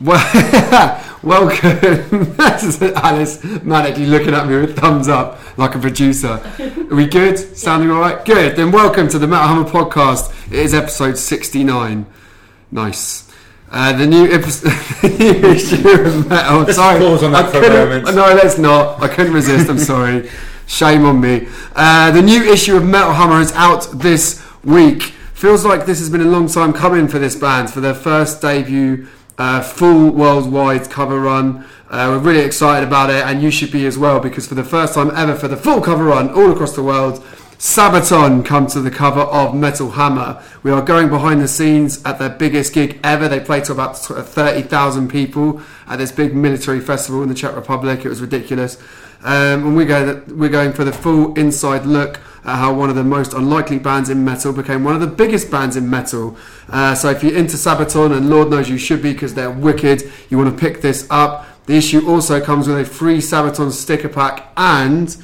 Well, welcome. Alice manically looking at me with thumbs up like a producer. Are we good? Sounding all right? Good. Then welcome to the Metal Hammer podcast. It is episode 69. Nice. Uh, the new episode, new issue of Metal. Let's sorry, pause on that I for a moment. No, let's not. I couldn't resist. I'm sorry. Shame on me. Uh, the new issue of Metal Hammer is out this week. Feels like this has been a long time coming for this band for their first debut uh, full worldwide cover run. Uh, we're really excited about it, and you should be as well because for the first time ever, for the full cover run all across the world, Sabaton come to the cover of Metal Hammer. We are going behind the scenes at their biggest gig ever. They played to about 30,000 people at this big military festival in the Czech Republic. It was ridiculous. Um, and we're going, we're going for the full inside look at how one of the most unlikely bands in metal became one of the biggest bands in metal. Uh, so if you're into Sabaton, and Lord knows you should be because they're wicked, you want to pick this up. The issue also comes with a free Sabaton sticker pack and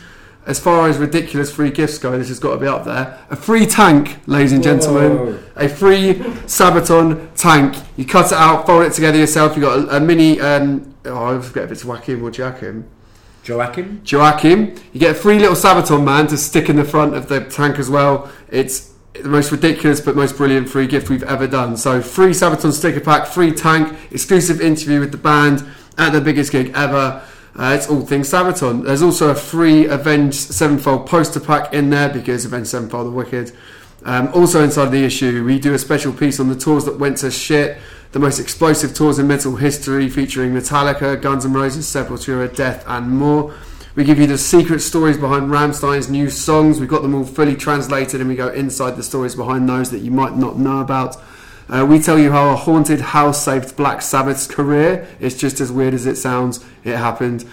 as far as ridiculous free gifts go, this has got to be up there. A free tank, ladies and gentlemen. Whoa. A free Sabaton tank. You cut it out, fold it together yourself. You've got a, a mini. Um, oh, I forget if it's Joachim or Joachim. Joachim? Joachim. You get a free little Sabaton man to stick in the front of the tank as well. It's the most ridiculous but most brilliant free gift we've ever done. So free Sabaton sticker pack, free tank, exclusive interview with the band at the biggest gig ever. Uh, it's all things Sabaton. There's also a free Avenged Sevenfold poster pack in there because Avenged Sevenfold are wicked. Um, also inside the issue, we do a special piece on the tours that went to shit, the most explosive tours in metal history, featuring Metallica, Guns N' Roses, Sepultura, Death, and more. We give you the secret stories behind Rammstein's new songs. We've got them all fully translated, and we go inside the stories behind those that you might not know about. Uh, we tell you how a haunted house saved Black Sabbath's career. It's just as weird as it sounds. It happened.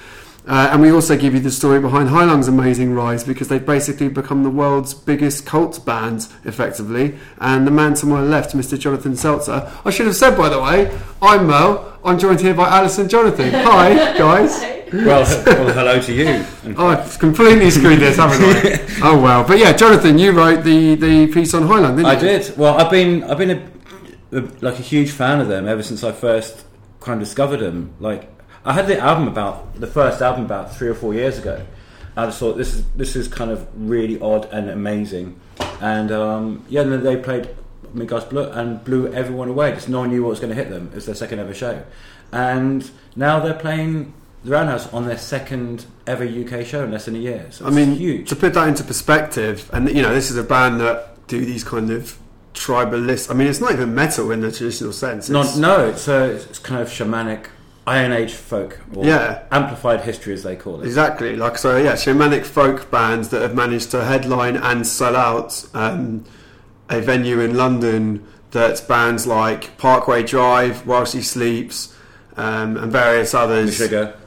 Uh, and we also give you the story behind Heilung's amazing rise because they've basically become the world's biggest cult band, effectively. And the man to my left, Mr. Jonathan Selzer. I should have said, by the way, I'm Merl. I'm joined here by Alice and Jonathan. Hi, guys. Well, well, hello to you. Oh, I've completely screwed this, haven't I? Oh well, but yeah, Jonathan, you wrote the, the piece on Heilung, didn't you? I did. Well, I've been I've been a, a, like a huge fan of them ever since I first kind of discovered them. Like I had the album about the first album about three or four years ago. I just thought this is this is kind of really odd and amazing, and um, yeah, and then they played Midgardsblot and blew everyone away. Just no one knew what was going to hit them. It was their second ever show, and now they're playing the Roundhouse on their second ever UK show in less than a year. So I mean, huge. to put that into perspective, and you know, this is a band that do these kind of tribalist. I mean, it's not even metal in the traditional sense. Not, It's, no, it's, uh, it's kind of shamanic, Iron Age folk, or Yeah. amplified history as they call it. Exactly, like so, yeah, shamanic folk bands that have managed to headline and sell out um, a venue in London that bands like Parkway Drive, While She Sleeps, um, and various others.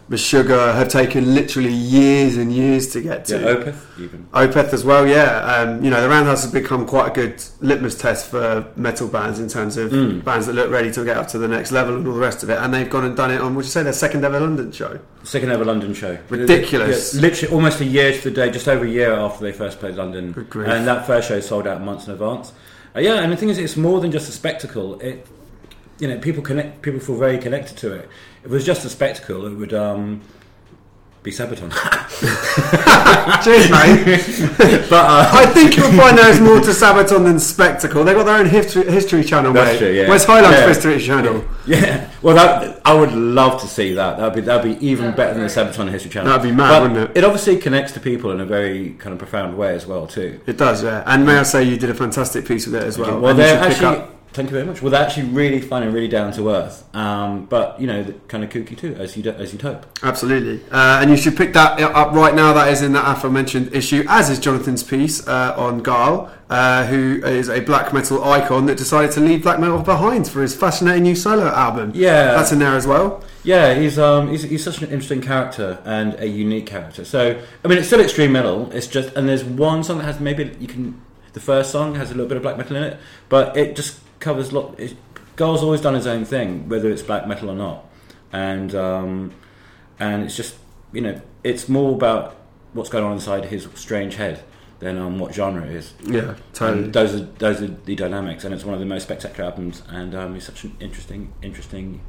The sugar, have taken literally years and years to get to. yeah, Opeth, even. Opeth as well, yeah. Um, you know, the Roundhouse has become quite a good litmus test for metal bands in terms of Mm. bands that look ready to get up to the next level and all the rest of it. And they've gone and done it on, would you say, their second ever London show? Second ever London show. Ridiculous. Yeah, literally almost a year to the day, just over a year after they first played London. And that first show sold out months in advance. Uh, yeah, and the thing is, it's more than just a spectacle. It, you know, people connect. People feel very connected to it. If it was just a spectacle, it would um, be Sabaton. Cheers, mate. but uh, I think you'll find there's more to Sabaton than Spectacle. They've got their own history, history channel, That's mate. true, yeah. Where's Heilung's Yeah. history channel? Yeah, well, that I would love to see that. That'd be that'd be even better than the Sabaton History Channel. That'd be mad, But wouldn't it? It obviously connects to people in a very kind of profound way as well, too. It does, yeah. And may I say, you did a fantastic piece with it as well. well, they're pick actually. Thank you very much. Well, they're actually really fun and really down to earth, um, but you know, kind of kooky too, as you as you'd hope. Absolutely. Uh, and you should pick that up right now. That is in that aforementioned issue, as is Jonathan's piece uh, on Gaahl, uh, who is a black metal icon that decided to leave black metal behind for his fascinating new solo album. Yeah. That's in there as well. Yeah, he's um he's, he's such an interesting character and a unique character. So I mean, it's still extreme metal. It's just and there's one song that has maybe you can the first song has a little bit of black metal in it, but it just covers lot. It, Gaahl's always done his own thing, whether it's black metal or not, and um and it's just you know it's more about what's going on inside his strange head than um, what genre it is. Yeah, totally. And those are those are the dynamics, and it's one of the most spectacular albums. And um, he's such an interesting, interesting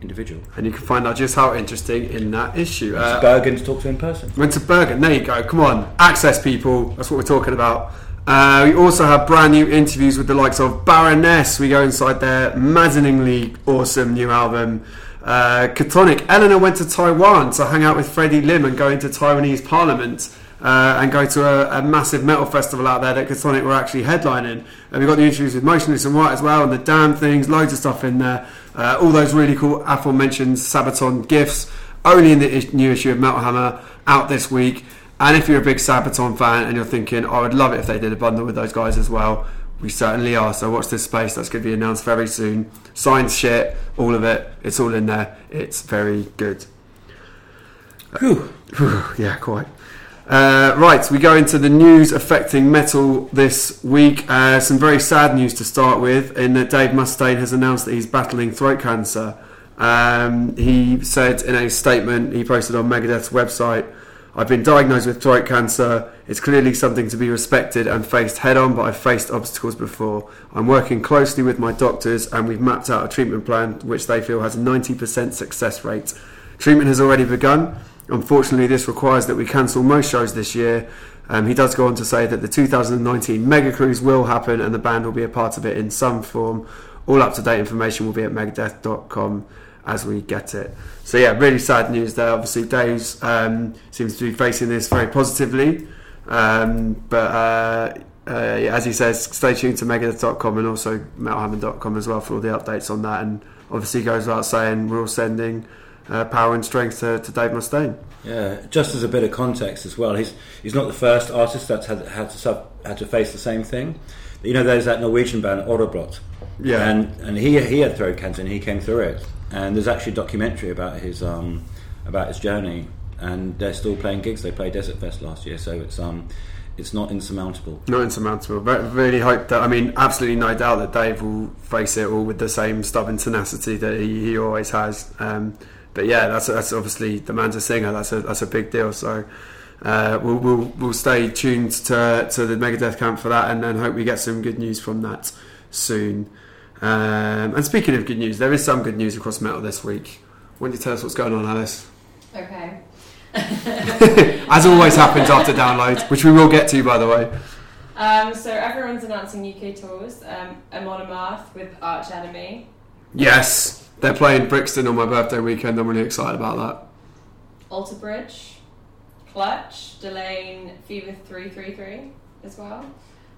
individual. And you can find out just how interesting in that issue. Uh, Bergen to talk to in person. Went to Bergen. There you go. Come on, access people. That's what we're talking about. Uh, we also have brand new interviews with the likes of Baroness. We go inside their maddeningly awesome new album. Uh. Eleanor went to Taiwan to hang out with Freddie Lim and go into Taiwanese Parliament. Uh, and go to a, a, massive metal festival out there that Chthonic were actually headlining. And we've got the interviews with Motionless In White as well, and the Damned Things, loads of stuff in there. Uh, all those really cool aforementioned Sabaton gifts, only in the new issue of Metal Hammer, out this week. And if you're a big Sabaton fan and you're thinking, I would love it if they did a bundle with those guys as well, we certainly are. So watch this space. That's going to be announced very soon. Signed shit, all of it. It's all in there. It's very good. Whew. yeah, quite. Uh, right, we go into the news affecting metal this week. Uh, some very sad news to start with, in that Dave Mustaine has announced that he's battling throat cancer. Um, he said in a statement he posted on Megadeth's website, I've been diagnosed with throat cancer. It's clearly something to be respected and faced head on, but I've faced obstacles before. I'm working closely with my doctors and we've mapped out a treatment plan which they feel has a 90% success rate. Treatment has already begun. Unfortunately, this requires that we cancel most shows this year. Um, he does go on to say that the 2019 Mega Cruise will happen and the band will be a part of it in some form. All up to date information will be at megadeth.com as we get it. So, yeah, really sad news there. Obviously, Dave um, seems to be facing this very positively. Um, but uh, uh, as he says, stay tuned to megadeth.com and also metalhammer.com as well for all the updates on that. And obviously, goes without saying, we're all sending uh, power and strength to, to Dave Mustaine. Yeah, just as a bit of context as well, he's he's not the first artist that's had had to sub, had to face the same thing. You know, there's that Norwegian band Årabrot, Yeah. and and he he had throat cancer and he came through it. And there's actually a documentary about his um about his journey, and they're still playing gigs. They played Desert Fest last year, so it's um it's not insurmountable. Not insurmountable. But really hope that, I mean, absolutely no doubt that Dave will face it all with the same stubborn tenacity that he, he always has. Um, but yeah, that's that's obviously the man's a singer. That's a that's a big deal. So uh, we'll, we'll we'll stay tuned to to the Megadeth camp for that, and then hope we get some good news from that soon. Um, and speaking of good news, there is some good news across metal this week. Why don't you tell us what's going on, Alice? Okay. As always happens after downloads, which we will get to, by the way. Um, so everyone's announcing UK tours. Um, Amon Amarth with Arch Enemy. Yes, they're playing Brixton on my birthday weekend. I'm really excited about that. Alter Bridge, Clutch, Delain, Fever 333 as well.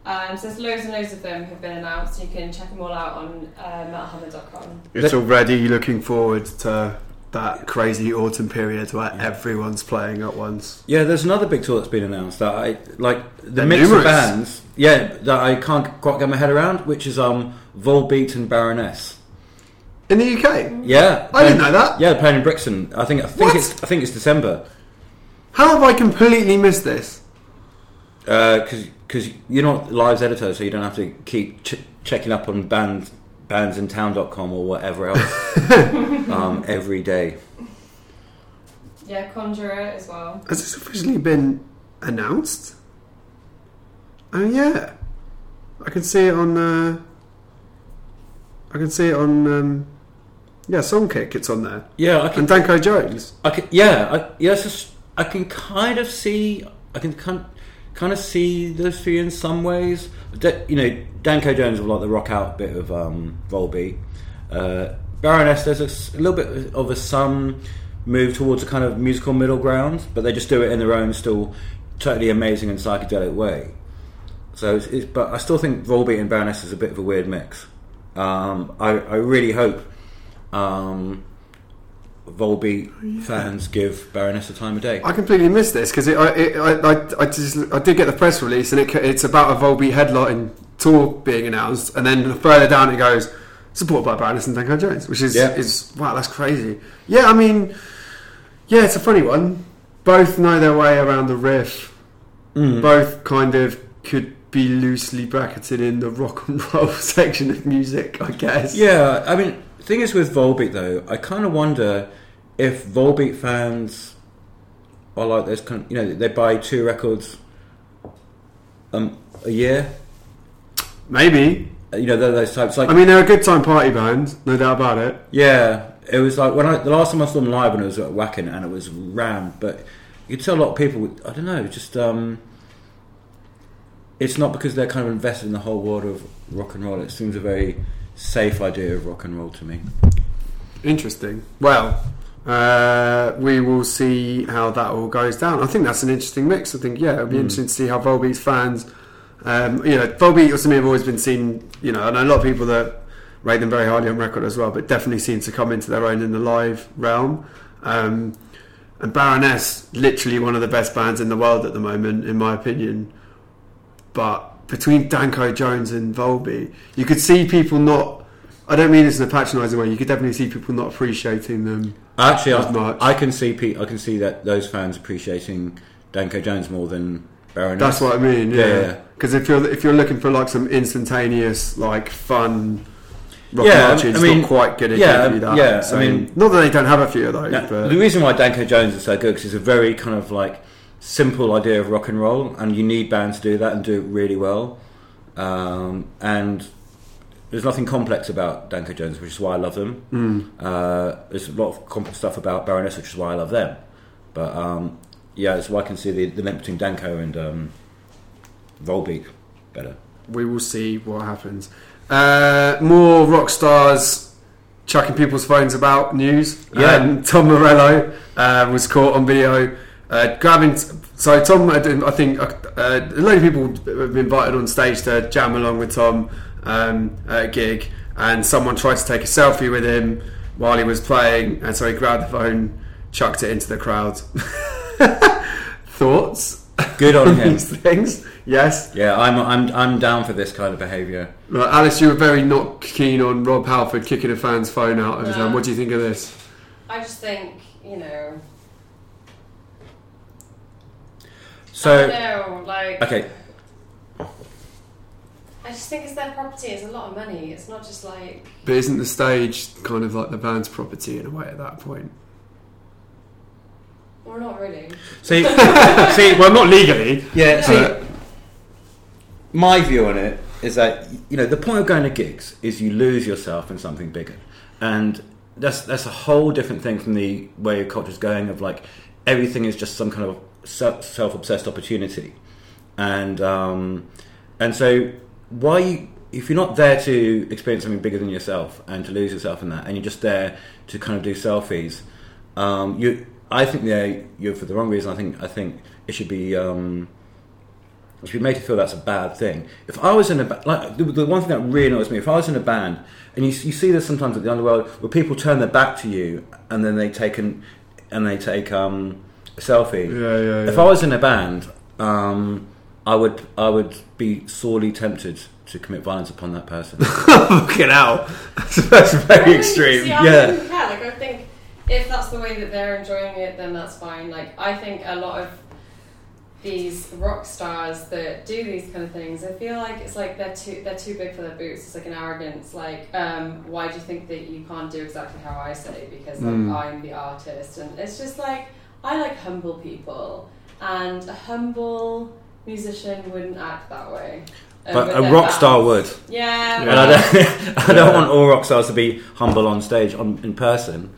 Um, so there's loads and loads of them have been announced. You can check them all out on uh, metalhammer.com. It's already looking forward to that crazy autumn period where everyone's playing at once. Yeah, there's another big tour that's been announced that I like the They're mix numerous. of bands. Yeah, that I can't quite get my head around, which is um Volbeat and Baroness. In the UK? Yeah, I didn't know that. Yeah, playing in Brixton. I think I think What? it's I think it's December How have I completely missed this? Because because you're not lives editor, so you don't have to keep ch- checking up on band bandsintown.com or whatever else um, every day. Yeah, Conjurer as well. Has this officially been announced? Oh yeah, I can see it on. Uh, I can see it on. Um, yeah, Songkick. It's on there, Yeah, I can. and Danko Jones. I can, yeah, I, yes, it's- I can kind of see. I can kind, kind of see those three in some ways. You know, Danko Jones will like the rock out bit of um, Volbeat. Uh, Baroness, there's a little bit of a some move towards a kind of musical middle ground, but they just do it in their own, still totally amazing and psychedelic way. So, it's, it's, but I still think Volbeat and Baroness is a bit of a weird mix. Um, I, I really hope. Um, Volbeat fans give Baroness a time of day. I completely missed this because I, it, I, I, I just I did get the press release and it, it's about a Volbeat headline tour being announced, and then further down it goes supported by Baroness and Danko Jones, which is Yeah. is wow, that's crazy. Yeah, I mean, yeah, it's a funny one. Both know their way around the riff. Mm. Both kind of could be loosely bracketed in the rock and roll section of music, I guess. Yeah, I mean, thing is with Volbeat though, I kind of wonder if Volbeat fans are like this kind of, you know, they buy two records um, a year. maybe. You know, they're those types. Like, I mean, they're a good time party band, no doubt about it. yeah, it was like when I the last time I saw them live when it was at Wacken and it was rammed, but you could tell a lot of people. I don't know, just um, it's not because they're kind of invested in the whole world of rock and roll. It seems a very safe idea of rock and roll to me. Interesting. Well, uh, we will see how that all goes down. I think that's an interesting mix. I think yeah, it'll be Mm. interesting to see how Volbeat's fans. Um, you know, Volbeat to me have always been seen. You know, I know a lot of people that rate them very highly on record as well, but definitely seem to come into their own in the live realm. Um, and Baroness, literally one of the best bands in the world at the moment, in my opinion. But between Danko Jones and Volbeat, you could see people not. I don't mean this in a patronising way. You could definitely see people not appreciating them. Actually, As much. I, I can see pe- I can see that those fans appreciating Danko Jones more than Baroness. That's what I mean. Yeah, Yeah. yeah. Because if you're if you're looking for like some instantaneous, like fun. Rock Yeah, it's I mean, not quite good at yeah, you that. yeah, I mean- not that they don't have a few of those, but the reason why Danko Jones is so good because it's a very kind of like simple idea of rock and roll, and you need bands to do that and do it really well. Um, and there's nothing complex about Danko Jones, which is why I love them. mm, Uh, there's a lot of complex stuff about Baroness, which is why I love them. But um, yeah, that's why I can see the, the link between Danko and um, Volbeat better. we will see what happens. Uh, more rock stars chucking people's phones about news. Yeah. Um, Tom Morello uh, was caught on video uh, grabbing. So Tom, I think uh, uh, a load of people have been invited on stage to jam along with Tom um, at a gig, and someone tried to take a selfie with him while he was playing, and so he grabbed the phone, chucked it into the crowd. Thoughts Good on on him. these things? Yes. Yeah, I'm, I'm, I'm down for this kind of behaviour. Right, Alice, you were very not keen on Rob Halford kicking a fan's phone out of his No. hand. What do you think of this? I just think, you know. I So, don't know, like. okay, I just think it's their property. It's a lot of money. It's not just like. But isn't the stage kind of like the band's property in a way at that point? Well, not really. see, see, Well, not legally. Yeah, see, Uh, my view on it is that you know the point of going to gigs is you lose yourself in something bigger, and that's that's a whole different thing from the way your culture's going of like everything is just some kind of self obsessed opportunity, and um, and so why you, if you're not there to experience something bigger than yourself and to lose yourself in that, and you're just there to kind of do selfies, um, you I think they're you're for the wrong reason. I think I think it should be. Um, it should made to feel that's a bad thing. If I was in a like the, the one thing that really annoys me, if I was in a band and you, you see this sometimes at the underworld where people turn their back to you and then they take an, and they take um, selfie. Yeah, yeah, yeah. If I was in a band, um, I would I would be sorely tempted to commit violence upon that person. Fucking hell. That's very I extreme. See, I yeah. don't care. Like, I think if that's the way that they're enjoying it, then that's fine. Like, I think a lot of these rock stars that do these kind of things, I feel like it's like they're too they're too big for their boots. It's like an arrogance. Like, um, why do you think that you can't do exactly how I say because like, Mm. I'm the artist? And it's just like I like humble people, and a humble musician wouldn't act that way. um, but a their rock star would. Yeah, And I don't, I don't want all rock stars to be humble on stage on, in person.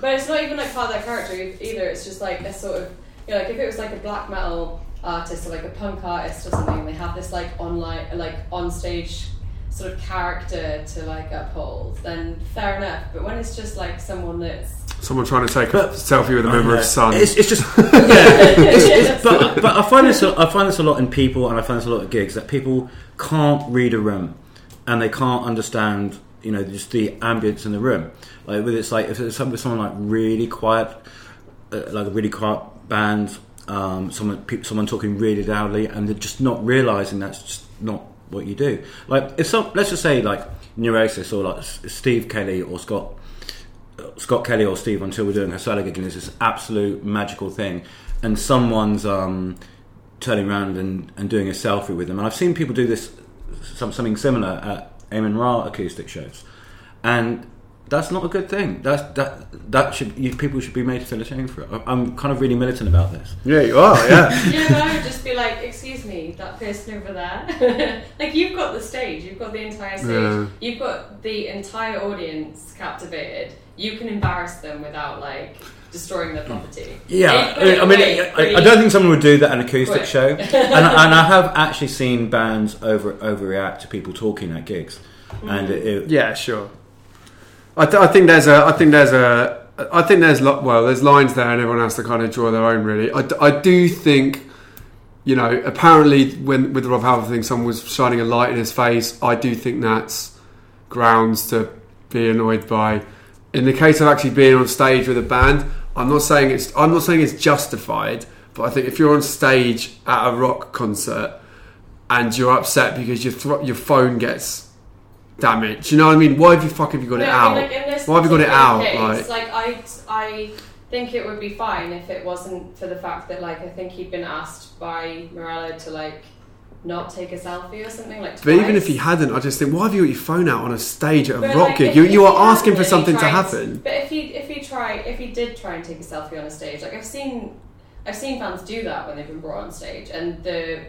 But it's not even like part of their character either. It's just like a sort of, you know, like if it was like a black metal artist or like a punk artist or something, and they have this like online, like on stage sort of character to like uphold, then fair enough. But when it's just like someone that's Someone trying to take a selfie with a member of Sun. It's, it's just yeah. It's, it's, but but I find this a- I find this a lot in people, and I find this a lot at gigs that people can't read a room, and they can't understand you know just the ambience in the room. Like with it's like if it's with someone like really quiet, uh, like a really quiet band, um, someone pe- someone talking really loudly, and they're just not realizing that's just not what you do. Like if some let's just say like Neurosis or like Steve Kelly or Scott. Scott Kelly or Steve Von Till we're doing her solo gig and it's this absolute magical thing and someone's um, turning around and, and doing a selfie with them and I've seen people do this some, something similar at Amenra acoustic shows and that's not a good thing. That's that that should you, people should be made to feel ashamed for it. I- I'm kind of really militant about this. Yeah, you are. Yeah. You know, I would just be like, "Excuse me, that person over there." like you've got the stage, you've got the entire stage, Yeah. you've got the entire audience captivated. You can embarrass them without like destroying their property. Yeah, You put it I mean, away I, I pretty- don't think someone would do that at an acoustic Quick. show, and, and I have actually seen bands over overreact to people talking at gigs, and mm. it, it, Yeah, sure. I, th- I think there's a. I think there's a. I think there's lo- well, there's lines there, and everyone has to kind of draw their own. Really, I, d- I do think, you know, apparently when with the Rob Halford thing, someone was shining a light in his face. I do think that's grounds to be annoyed by. In the case of actually being on stage with a band, I'm not saying it's. I'm not saying it's justified, but I think if you're on stage at a rock concert and you're upset because your thro- your phone gets damaged, you know what I mean? Why have you fuck have you got it out? Like, Why have you got it out? Case, Like- like, I, I think it would be fine if it wasn't for the fact that, like, I think he'd been asked by Morella to like not take a selfie or something. Like, that. But even if he hadn't, I just think, why have you got your phone out on a stage at a But, rock like, gig? You, you are asking for something to happen. But if he if he try if he did try and take a selfie on a stage, like I've seen I've seen fans do that when they've been brought on stage, and the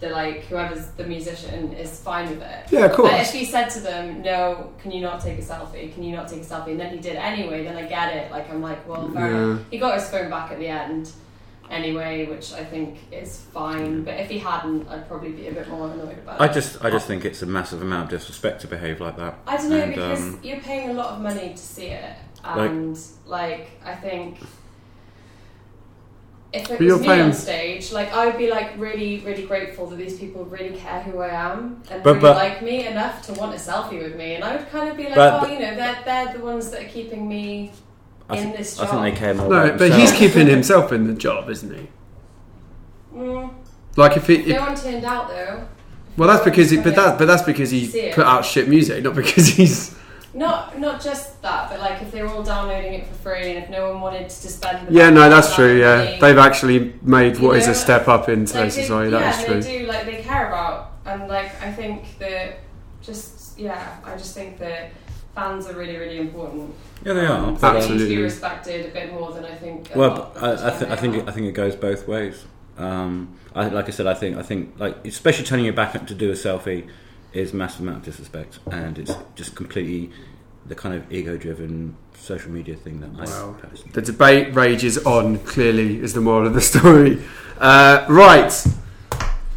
the like whoever's the musician is fine with it. Yeah, of But if he said to them, "No, can you not take a selfie? Can you not take a selfie?" and then he did anyway, then I get it. Like I'm like, well, Yeah. He got his phone back at the end anyway, which I think is fine. But if he hadn't, I'd probably be a bit more annoyed about I it. just I just think it's a massive amount of disrespect to behave like that. I don't know And, because um, you're paying a lot of money to see it, and like, I think if it But you're was me paying- on stage, like I would be like really, really grateful that these people really care who I am and But- really but- like me enough to want a selfie with me, and I would kind of be like, But- oh, you know, they're they're the ones that are keeping me I, in think- this I think they care more. No, about but he's themselves. keeping himself in the job, isn't he? Mm, Like if it, no if, one turned out though. well, that's because he, but that, but that's because See he it. put out shit music, not because he's. Not not just that, but like if they were all downloading it for free, and if no one wanted to spend. the Yeah, no, money that's on true. Yeah, money, they've actually made what You is a step up in today's they, society. yeah, That is true. they do. Like they care about, and like I think that just yeah, I just think that fans are really really important. Yeah, they are. Um, but, so um, they need to Absolutely. be respected a bit more than I think. a Well, lot but of the I, I, th- I think it, I think it goes both ways. Um, I, like I said, I think I think like especially turning your back up to do a selfie is massive amount of disrespect, and it's just completely the kind of ego-driven social media thing that Wow. I personally. The debate rages on. Clearly, is the moral of the story. Uh, right,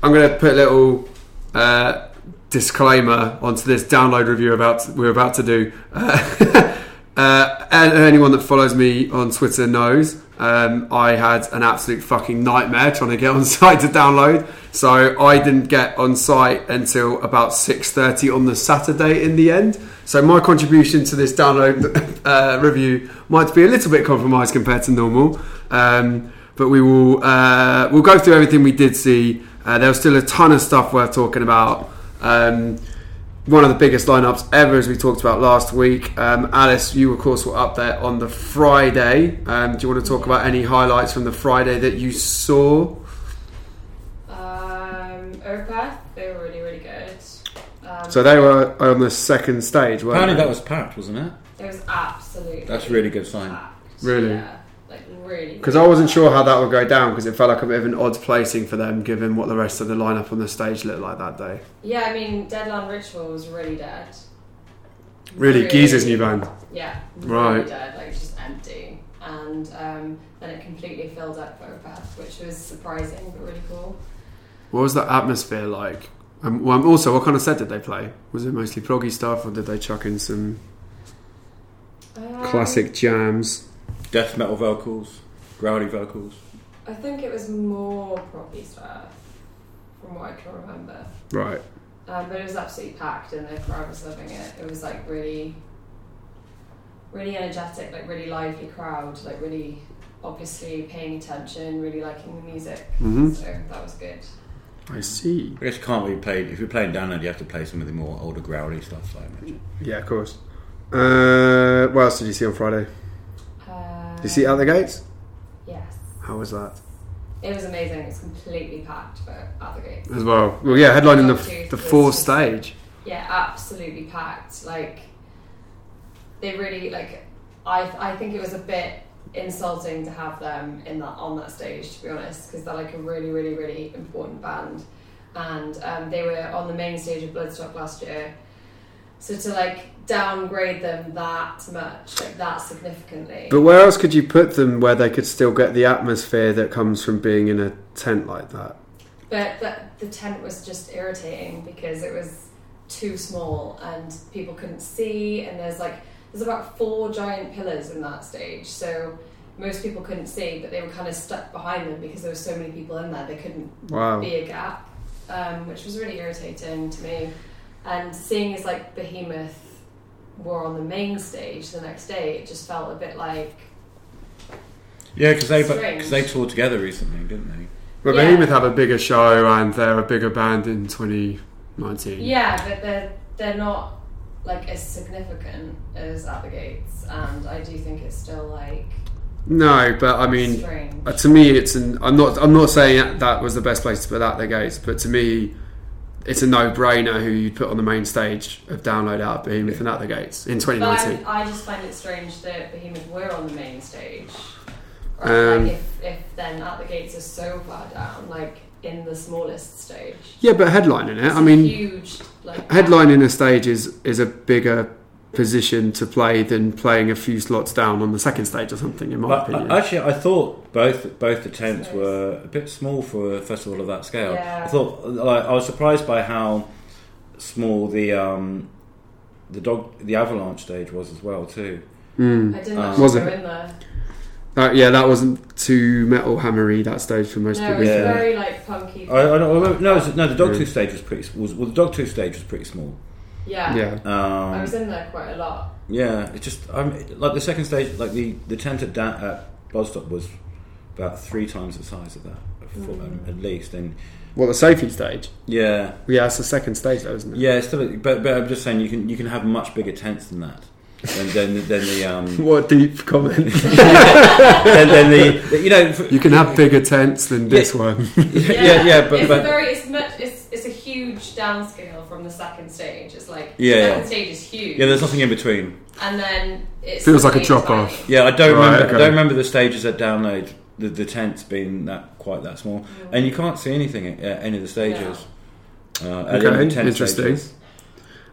I'm going to put a little uh, disclaimer onto this download review about we're about to do. Uh, uh, anyone that follows me on Twitter knows um, I had an absolute fucking nightmare trying to get on site to download. So I didn't get on site until about 6:30 on the Saturday in the end. So my contribution to this download uh, review might be a little bit compromised compared to normal. Um, but we will uh, we'll go through everything we did see. Uh, there was still a ton of stuff worth talking about. Um, one of the biggest lineups ever, as we talked about last week. Um, Alice, you of course were up there on the Friday. Um, do you want to talk about any highlights from the Friday that you saw? Um, Opeth, they were really really good. Um, So they were on the second stage, weren't Apparently they? that was packed, wasn't it? it was absolutely. That's a really good sign. packed. Really? Yeah, like really. Because I wasn't sure how that would go down because it felt like a bit of an odd placing for them, given what the rest of the lineup on the stage looked like that day. Yeah, I mean, Deadland Ritual was really dead. Really, Geezer's new band. Yeah, Right. really dead, like just empty. And um, then it completely filled up for Opeth, which was surprising but really cool. What was the atmosphere like? Um, well, also, what kind of set did they play? Was it mostly proggy stuff, or did they chuck in some Um, classic jams? Death metal vocals, growly vocals. I think it was more proppy stuff, from what I can remember. Right. Um, but it was absolutely packed, and the crowd was loving it. It was like really, really energetic, like really lively crowd, like really obviously paying attention, really liking the music. Mhm. So that was good. I see. I guess you can't really play if you're playing download. You have to play some of the more older growly stuff. So I imagine. Yeah, of course. Uh, what else did you see on Friday? Uh, Did you see At the Gates? Yes. How was that? It was amazing. It's completely packed for At the Gate. As well. Well, yeah, headlining the, the fourth stage. Yeah, absolutely packed. Like they really like. I I think it was a bit insulting to have them in that on that stage to be honest because they're like a really really really important band and um, they were on the main stage of Bloodstock last year so to like downgrade them that much like that significantly But where else could you put them where they could still get the atmosphere that comes from being in a tent like that? But the, the tent was just irritating because it was too small and people couldn't see. And there's like there's about four giant pillars in that stage, so most people couldn't see, but they were kind of stuck behind them because there were so many people in there. They couldn't Wow. be a gap, um, which was really irritating to me. And seeing as like Behemoth were on the main stage the next day, it just felt a bit like Yeah, because they because they toured together recently, didn't they? But Yeah. Behemoth have a bigger show and they're a bigger band in 2019. Yeah, but they're they're not like as significant as At the Gates, and I do think it's still like No, but I mean, strange. uh, to me, it's an. I'm not. I'm not saying that, that was the best place to put that the gates, but to me, it's a no-brainer who you'd put on the main stage of Download Out of Behemoth and At the Gates in But 2019. I, I just find it strange that Behemoth were on the main stage. Um, like if, if then At the Gates are so far down, like in the smallest stage. Yeah, but headlining it. It's I mean, huge like headlining a stage is is a bigger position to play than playing a few slots down on the second stage or something. In my But opinion. Actually, I thought both both the tents were a bit small for a festival of that scale. Yeah. I thought like, I was surprised by how small the um, the dog the avalanche stage was as well too. Mm. I didn't Um, Was go it? in there. Uh, yeah, that wasn't too metal hammery that stage for most No, people. it's Yeah. very like punky. I, I don't, no, was- no, the dog Yeah. tooth stage was pretty was well, the dog tooth stage was pretty small. Yeah. Yeah. Um, I was in there quite a lot. Yeah, it's just um, like the second stage, like the the tent at, da- at Bloodstock was about three times the size of that, for, um, Mm. at least. And Well, the Sophie stage. yeah, Yeah, it's the second stage, though, isn't it? yeah, it's still, but but I'm just saying you can you can have much bigger tents than that. Than, than, than the um, What deep comment. than, than the, the- you know you can have bigger tents than this one. yeah yeah but it's but a very it's much it's, it's a huge downscale from the second stage. It's like Yeah, the yeah. second stage is huge. yeah, there's nothing in between. and then it Feels like a drop-off. tiny. Yeah, I don't Right, remember. okay. I don't remember the stages at download. The, the tents being that quite that small, and you can't see anything at at any of the stages. Uh, Okay, the interesting. stages.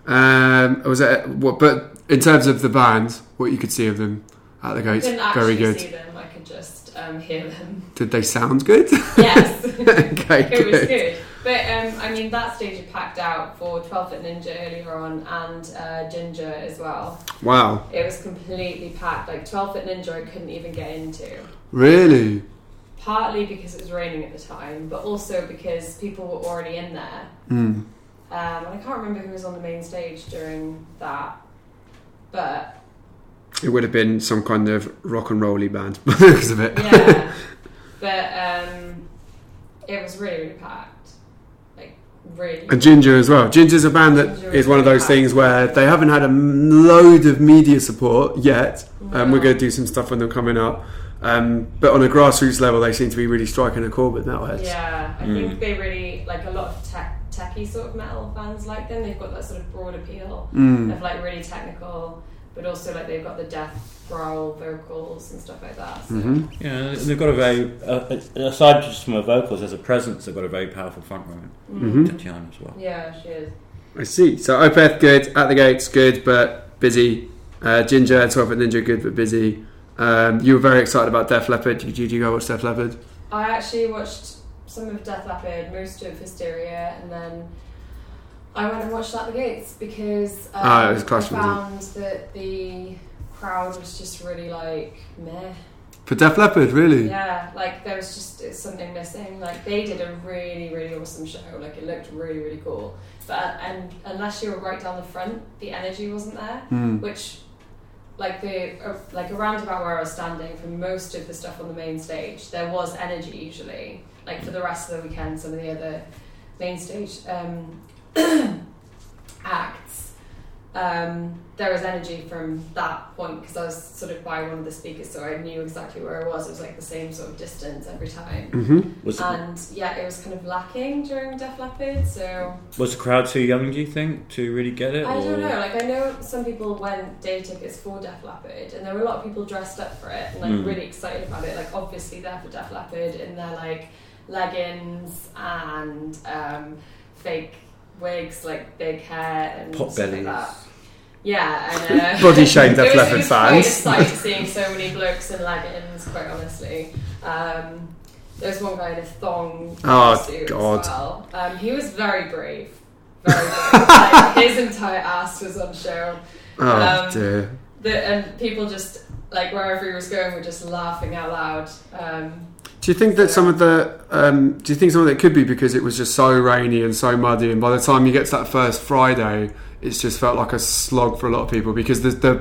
Um, was it what? But in terms of the band, what you could see of them at the gates, couldn't actually very good. Um, hear them. Did they sound good? Yes, okay, it was good. good. But um, I mean, that stage had packed out for 12 Foot Ninja earlier on and uh, Jinjer as well. Wow, It was completely packed. Like 12 Foot Ninja, I couldn't even get into. really? Partly because it was raining at the time, but also because people were already in there. Mm. Um, and I can't remember who was on the main stage during that. But It would have been some kind of rock and rolly band because of it. yeah, but um, it was really, really packed. Like really. And Jinjer as well. Jinjer's a band that Jinjer is one of those things where they haven't had a load of media support yet. Um, we're going to do some stuff when they're coming up. Um, but on a grassroots level, they seem to be really striking a chord with metalheads. Yeah, I Mm. think they really like a lot of tech, techie sort of metal fans like them. They've got that sort of broad appeal Mm. of like really technical, but also like they've got the death growl vocals and stuff like that. So. hmm Yeah, they've got a very uh, aside just from her vocals, as a presence, they've got a very powerful front woman, hmm Tatiana as well. Yeah, she is. I see. So Opeth good, at the gates good, but busy. Uh, Jinjer, 12 Foot Ninja good, but busy. Um, you were very excited about Def Leppard. Did you, did you go watch Def Leppard? I actually watched some of Def Leppard, most of Hysteria, and then I went and watched At the Gates because um, Ah, it was I was it? found that the crowd was just really like meh. For Def Leppard, really? Yeah, like there was just something missing. Like they did a really, really awesome show. Like it looked really, really cool. But and unless you were right down the front, the energy wasn't there. Mm. Which, like the uh, like around about where I was standing for most of the stuff on the main stage, there was energy usually. Like for the rest of the weekend, some of the other main stage um, acts. um, there was energy from that point because I was sort of by one of the speakers, so I knew exactly where I was. It was like the same sort of distance every time. hmm Was, And yeah, it was kind of lacking during Def Leppard, so was the crowd too young, do you think, to really get it? I or- don't know. Like I know some people went day tickets for Def Leppard, and there were a lot of people dressed up for it and like Mm. really excited about it. Like obviously there for Def Leppard in their like leggings and um, fake wigs, like big hair and Pot stuff bellies. like that. Yeah, and uh, Body shame Def Leppard it was quite a fans. seeing so many blokes in leggings. Quite honestly. Um, there was one guy in a thong Oh, suit God. as well. Um, he was very brave. Very brave. like, his entire ass was on show. Oh Um, dear. The, and people just, like, wherever he was going, were just laughing out loud. Um, Do you think that some of the um, do you think some of it could be because it was just so rainy and so muddy, and by the time you get to that first Friday, it's just felt like a slog for a lot of people because the the,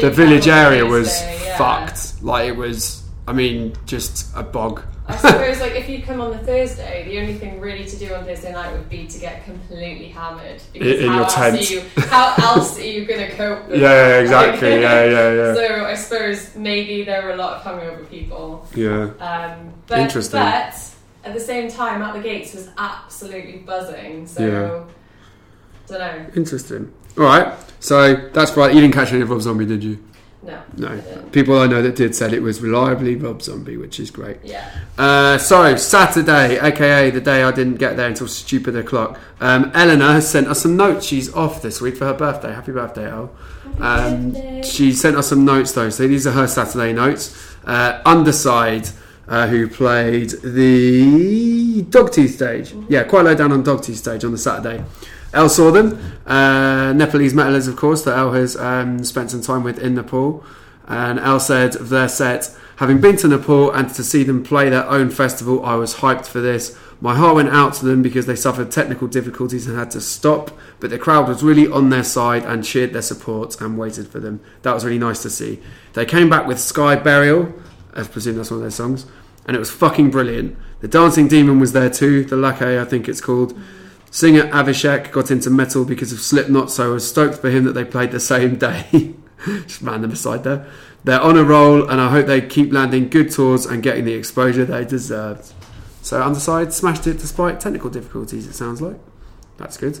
the village area was yeah. fucked. Like it was, I mean, just a bog. I suppose, like, if you come on the Thursday, the only thing really to do on Thursday night would be to get completely hammered. Because In- in how your else tent. Are you, how else are you going to cope with Yeah, yeah, exactly. Like- Yeah, yeah, yeah, So I suppose maybe there were a lot of hungover people. yeah. Um, but, Interesting. But at the same time, at the gates was absolutely buzzing. So, don't know. Interesting. All right. So that's right. You didn't catch any of Rob Zombie, did you? No. No. People I know that did said it was reliably Rob Zombie, which is great. Yeah. Uh, so Saturday, aka the day I didn't get there until stupid o'clock. Um, Eleanor has sent us some notes. She's off this week for her birthday. Happy birthday, Elle. Um, birthday. she sent us some notes though. So these are her Saturday notes. Uh, Underside, uh, who played the Dogtooth stage. Yeah, quite low down on Dogtooth stage on the Saturday. Elle saw them. Uh, Nepalese metalers, of course, that El has um, spent some time with in Nepal. And El said of their set, having been to Nepal and to see them play their own festival, I was hyped for this. My heart went out to them because they suffered technical difficulties and had to stop, but the crowd was really on their side and cheered their support and waited for them. That was really nice to see. They came back with Sky Burial, I presume that's one of their songs, and it was fucking brilliant. The Dancing Demon was there too, the Lakhey, I think it's called. Singer Avishek got into metal because of Slipknot, so I was stoked for him that they played the same day. Just random aside there. They're on a roll, and I hope they keep landing good tours and getting the exposure they deserved. So Underside smashed it despite technical difficulties. It sounds like that's good.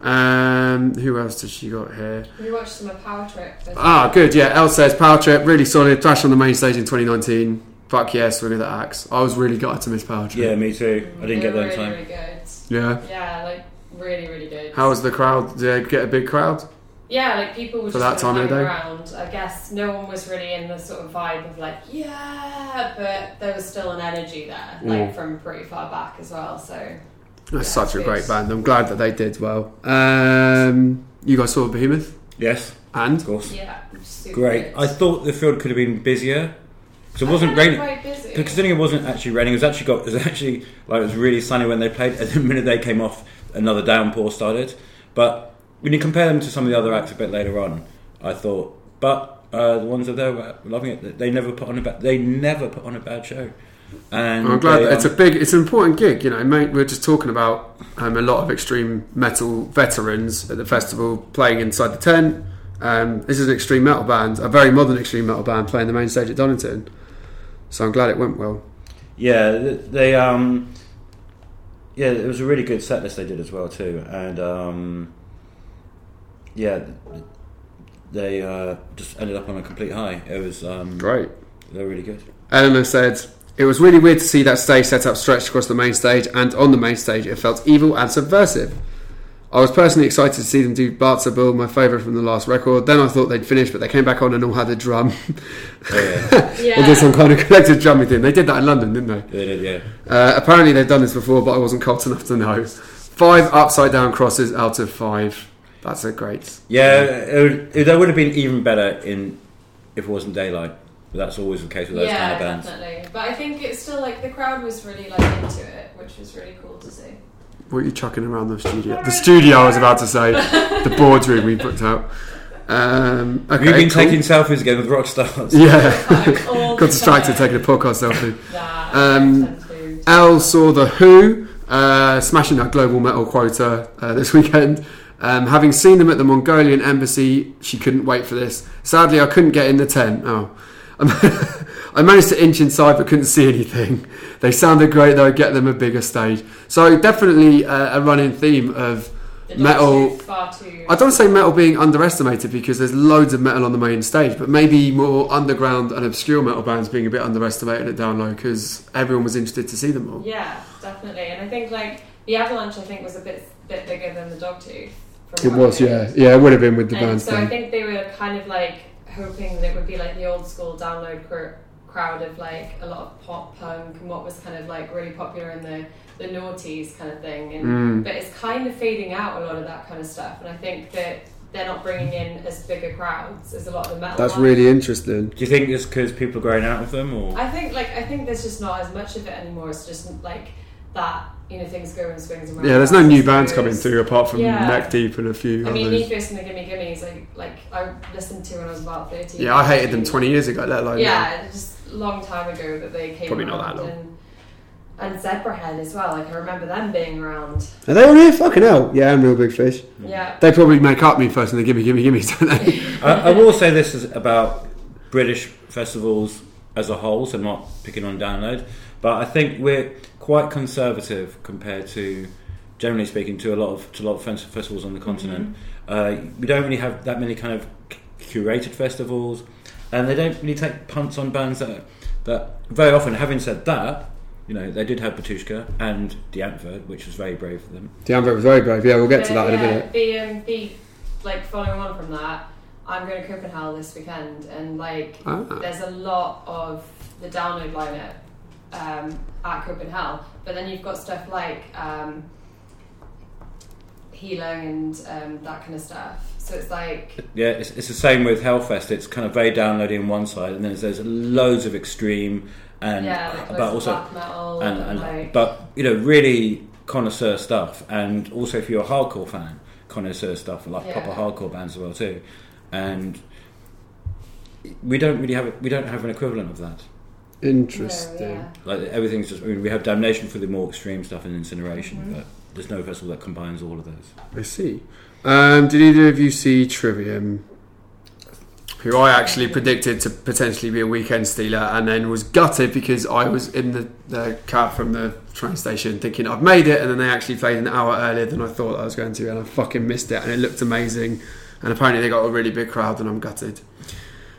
Um, who else does she got here? We watched some of Power Trip. Ah, well. good. Yeah, Elle says Power Trip really solid. Thrash on the main stage in 2019. Fuck yes, swing of the axe. I was really gutted to miss Power Trip. Yeah, me too. I didn't They get were there in really, time. Really good. Yeah. Yeah, like really, really good. How was the crowd? Did they get a big crowd? Yeah, like people were For just that time of the hanging day? around. I guess no one was really in the sort of vibe of like, yeah, but there was still an energy there, like Mm. from pretty far back as well. So That's Yeah, such a it's great band. I'm glad that they did well. Um, you guys saw Behemoth Yes, and of course. yeah, super Great. good. I thought the field could have been busier because it wasn't raining. Quite busy. Considering it wasn't actually raining, it was actually got it was actually like it was really sunny when they played, and the minute they came off, another downpour started. But when you compare them to some of the other acts a bit later on, I thought, but uh, the ones that they were loving it, they never put on a bad, they never put on a bad show. And I'm glad they, that it's a um, big, it's an important gig. You know, mate, we we're just talking about um, a lot of extreme metal veterans at the festival playing inside the tent. Um, this is an extreme metal band, a very modern extreme metal band playing the main stage at Donington. So I'm glad it went well. Yeah, they um, yeah, it was a really good set list they did as well too, and um, yeah, they uh, just ended up on a complete high. It was um, Great. They were really good. Eleanor said, It was really weird to see that stage set up stretched across the main stage, and on the main stage, it felt evil and subversive. I was personally excited to see them do Bartzabel, my favourite from the last record. Then I thought they'd finish, but they came back on and all had a drum. Oh, yeah, yeah. and did some kind of collective drumming thing. They did that in London, didn't they? they did. Yeah, Uh, apparently, they've done this before, but I wasn't cult enough to know. Five upside down crosses out of five. That's a great. yeah. It would, it, that would have been even better in if it wasn't daylight. But that's always the case with those yeah, kind of bands. definitely. But I think it's still like the crowd was really like into it, which was really cool to see. What are you chucking around the studio? The studio, I was about to say. the boardroom we booked out. Um, okay, We've been cool. taking selfies again with rock stars. Yeah. Got distracted taking a podcast selfie. Nah, Um, I Al saw The HU, uh, smashing that global metal quota uh, this weekend. Um, having seen them at the Mongolian embassy, she couldn't wait for this. Sadly, I couldn't get in the tent. Oh. I managed to inch inside but couldn't see anything. They sounded great though, get them a bigger stage. So, definitely uh, a running theme of The metal- Far too. I don't say metal being underestimated because there's loads of metal on the main stage, but maybe more underground and obscure metal bands being a bit underestimated at Download because everyone was interested to see them all. Yeah, definitely. And I think like the Avalanche, I think was a bit bit bigger than the Dogtooth. It was, yeah, yeah, it would have been with the And bands so I think they were kind of like hoping that it would be like the old school download cr- crowd of like a lot of pop punk and what was kind of like really popular in the the noughties kind of thing. And Mm. but it's kind of fading out a lot of that kind of stuff. And I think that they're not bringing in as bigger crowds as a lot of the metal. That's ones. really interesting. Do you think it's because people are growing out of them, or I think like I think there's just not as much of it anymore. It's just like that. You know, things go in swings and Yeah, there's no new bands roundabouts, coming through apart from Yeah. Neck Deep and a few I mean, others. Me First and the Gimme Gimmes, like, like I listened to when I was about 13. Yeah, I hated them 20 years ago, let alone now. Yeah, just a long time ago that they came Probably not around. that long. And, and Zebrahead as well, like I remember them being around. Are they on here? Fucking hell. Yeah, I'm Reel Big Fish. Yeah. They probably make up me first and they gimme, gimme, gimme, don't they? I, I will say this is about British festivals as a whole, so I'm not picking on download, but I think we're quite conservative compared to, generally speaking, to a lot of to a lot of festivals on the continent. Uh, we don't really have that many kind of curated festivals, and they don't really take punts on bands that that very often. Having said that. You know, they did have Batushka and Die Antwoord, which was very brave of them. The was very brave. Yeah, we'll get to But, that in a minute. The, um, the, like following on from that, I'm going to Copenhagen this weekend, and like Ah. there's a lot of the download lineup um, at Copenhagen, but then you've got stuff like um, Heilung and um, that kind of stuff. So it's like Yeah, it's, it's the same with Hellfest. It's kind of very downloady on one side, and then there's, there's loads of extreme and yeah, like but also metal and, and, and like but you know really connoisseur stuff, and also if you're a hardcore fan, connoisseur stuff like Yeah. proper hardcore bands as well too, and we don't really have we don't have an equivalent of that. Interesting. yeah. Like everything's just I mean, we have damnation for the more extreme stuff and incineration, Mhm. but there's no festival that combines all of those. I see. Um, did either of you see Trivium? Who I actually predicted to potentially be a weekend stealer, and then was gutted because I was in the, the cab from the train station thinking I've made it, and then they actually played an hour earlier than I thought I was going to, and I fucking missed it, and it looked amazing, and apparently they got a really big crowd, and I'm gutted.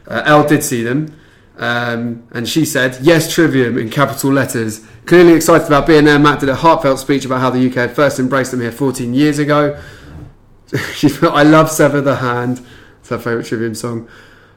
Uh, Elle did see them, um, and she said, "Yes, Trivium" in capital letters. Clearly excited about being there. Matt did a heartfelt speech about how the UK had first embraced them here 14 years ago. she felt, "I love Sever the Hand." It's her favourite Trivium song.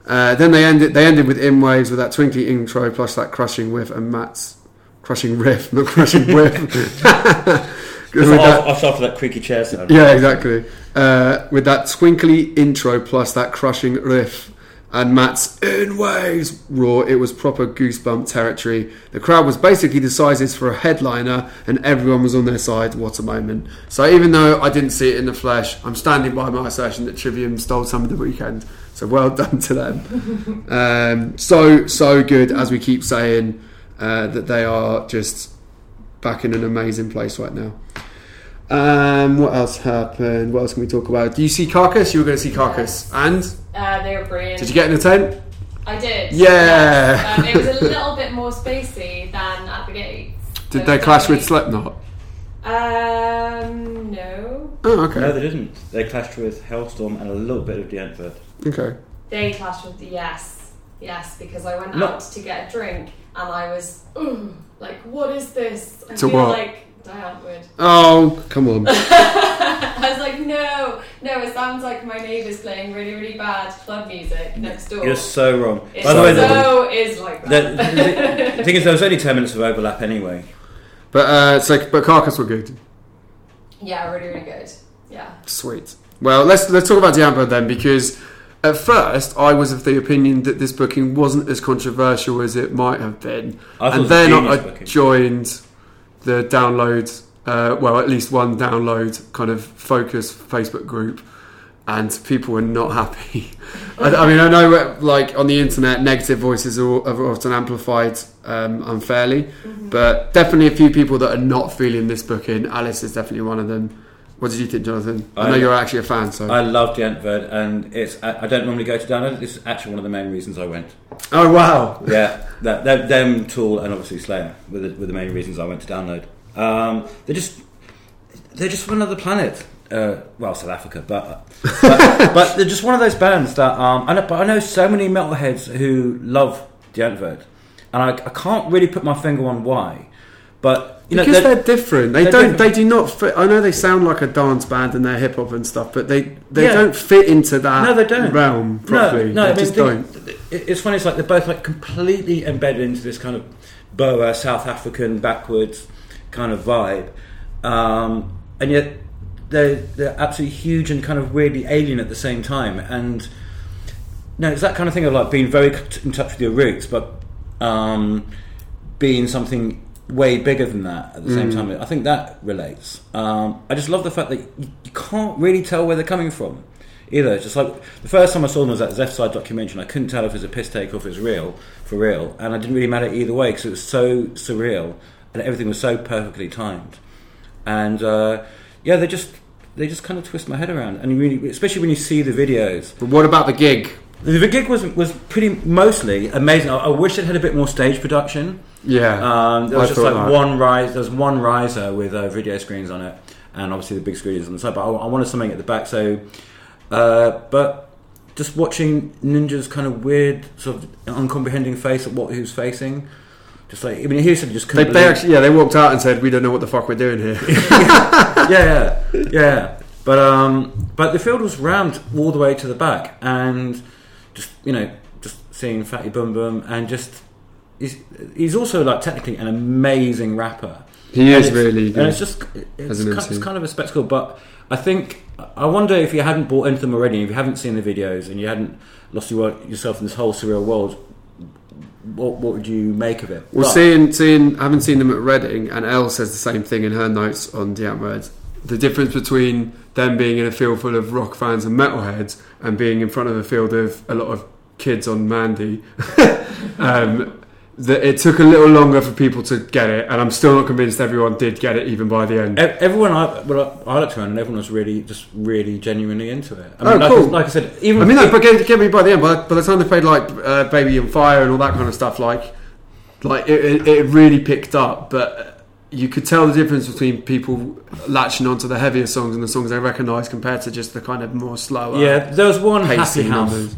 Uh, then they ended. They ended with In Waves with that twinkly intro plus that crushing whiff and Matt's crushing riff, not crushing whiff. Off after that creaky chair sound. yeah, exactly. Uh, with that twinkly intro plus that crushing riff and Matt's in ways roar, it was proper goosebump territory. The crowd was basically the sizes for a headliner, and everyone was on their side. What a moment! So even though I didn't see it in the flesh, I'm standing by my assertion that Trivium stole some of the weekend. So well done to them. um, so so good, as we keep saying, uh, that they are just back in an amazing place right now. Um, what else happened? What else can we talk about? Do you see Carcass? You were going to see Carcass, and Uh, they were brilliant. did you get in the tent? I did. Yeah. yes. Um, it was a little bit more spacey than at the gates. Did So they clash with only- Slipknot? Um, no. Oh, okay. No, they didn't. They clashed with Halestorm and a little bit of Die Antwoord. okay. They clashed with the yes, yes, because I went No. out to get a drink and I was "Ugh, like, what is this? I To feel what? like Diane would. Oh, come on. I was like, no, no, it sounds like my neighbour's playing really, really bad club music next door. You're so wrong. it By the way, the, so is like the, that. the thing is, there was only 10 minutes of overlap anyway. But uh, so, but Carcass were good. yeah, really, really good. Yeah. Sweet. Well, let's let's talk about Diablo then, because at first I was of the opinion that this booking wasn't as controversial as it might have been, I and then a genius I joined the download. Uh, well, at least one download kind of focus Facebook group, and people were not happy. I, I mean, I know like on the internet, negative voices are, are often amplified um, unfairly, but definitely a few people that are not feeling this booking. Alice is definitely one of them. What did you think, Jonathan? I, I- know you're actually a fan, so. I love Die Antwoord, and it's. I, I don't normally go to download. This is actually one of the main reasons I went. oh wow! Yeah, that, that them Tool and obviously Slayer were the, were the main reasons I went to download. Um, they're just they're just from another planet. Uh, well, South Africa, but but, but they're just one of those bands that um, I know. But I know so many metalheads who love Die Antwoord, and I, I can't really put my finger on why. But you know, because they're- they're, different. They they're don't. different. They do not fit. I know they sound like a dance band and they're hip hop and stuff, but they they Yeah. don't fit into that No, they don't. realm properly. No, no, they I mean, just they- don't. It's funny. It's like they're both like completely embedded into this kind of boa South African backwards kind of vibe, um, and yet they're they're absolutely huge and kind of weirdly alien at the same time. And no, it's that kind of thing of like being very in touch with your roots, but um, being something way bigger than that at the same time. I think that relates. Um, I just love the fact that you, you can't really tell where they're coming from either. It's just like the first time I saw them was that Zef Side documentary. and I couldn't tell if it was a piss take or if it was real, for real, and it didn't really matter either way because it was so surreal and everything was so perfectly timed. And uh, yeah, they just they just kind of twist my head around, and really, especially when you see the videos. But what about the gig? The gig was was pretty mostly amazing. I, I wish it had a bit more stage production. Yeah, Um, there was I just like that. one rise. There was one riser with uh, video screens on it, and obviously the big screen is on the side. But I, I wanted something at the back. So, uh, but just watching Ninja's kind of weird, sort of uncomprehending face at what he was facing, just like I mean, he said just They, they actually, yeah, they walked out and said, "We don't know what the fuck we're doing here." yeah, yeah, yeah. But um, but the field was rammed all the way to the back, and just you know, just seeing Fatty Boom Boom, and just he's he's also like technically an amazing rapper. he And is really and it's just it's kind, it's kind of a spectacle. But I think I wonder if you hadn't bought into them already, if you haven't seen the videos, and you hadn't lost your, yourself in this whole surreal world. What, what would you make of it? Well, But- seeing, seeing, having seen them at Reading, and Elle says the same thing in her notes on the Words. The difference between them being in a field full of rock fans and metalheads, and being in front of a field of a lot of kids on Mandy, um, that it took a little longer for people to get it, and I'm still not convinced everyone did get it, even by the end. E- Everyone I, well, I looked around and everyone was really, just really genuinely into it. I Oh, like, cool. like I said, even I mean, no, but get, get me by the end. By, by the time they played like uh, "Baby on Fire" and all that kind of stuff, like, like it, it, it really picked up. But you could tell the difference between people latching onto the heavier songs and the songs they recognise compared to just the kind of more slower, yeah, there was one happy House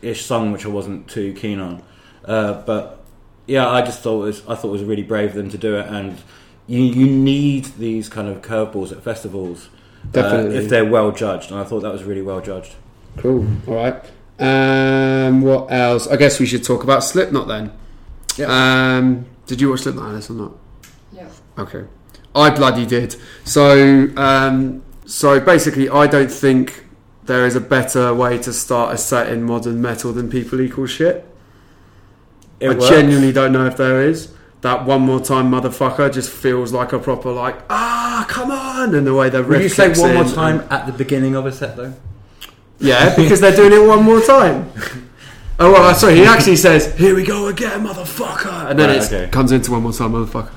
ish song which I wasn't too keen on, uh, but yeah, I just thought it was, I thought it was really brave of them to do it, and you you need these kind of curveballs at festivals. uh, if they're well judged, and I thought that was really well judged. Cool. All right. Um, what else? I guess we should talk about Slipknot then. Um, did you watch Slipknot, Alice, or not? Yeah. Okay, I bloody did. So, um, so basically, I don't think there is a better way to start a set in modern metal than "People Equal Shit." It I works. genuinely don't know if there is. That one more time, motherfucker, just feels like a proper like ah, come on, and the way the Would you say one more time and- at the beginning of a set though? yeah, because they're doing it one more time. Oh well, sorry. He actually says, "Here we go again, motherfucker," and then Right, it okay. comes into one more time, motherfucker.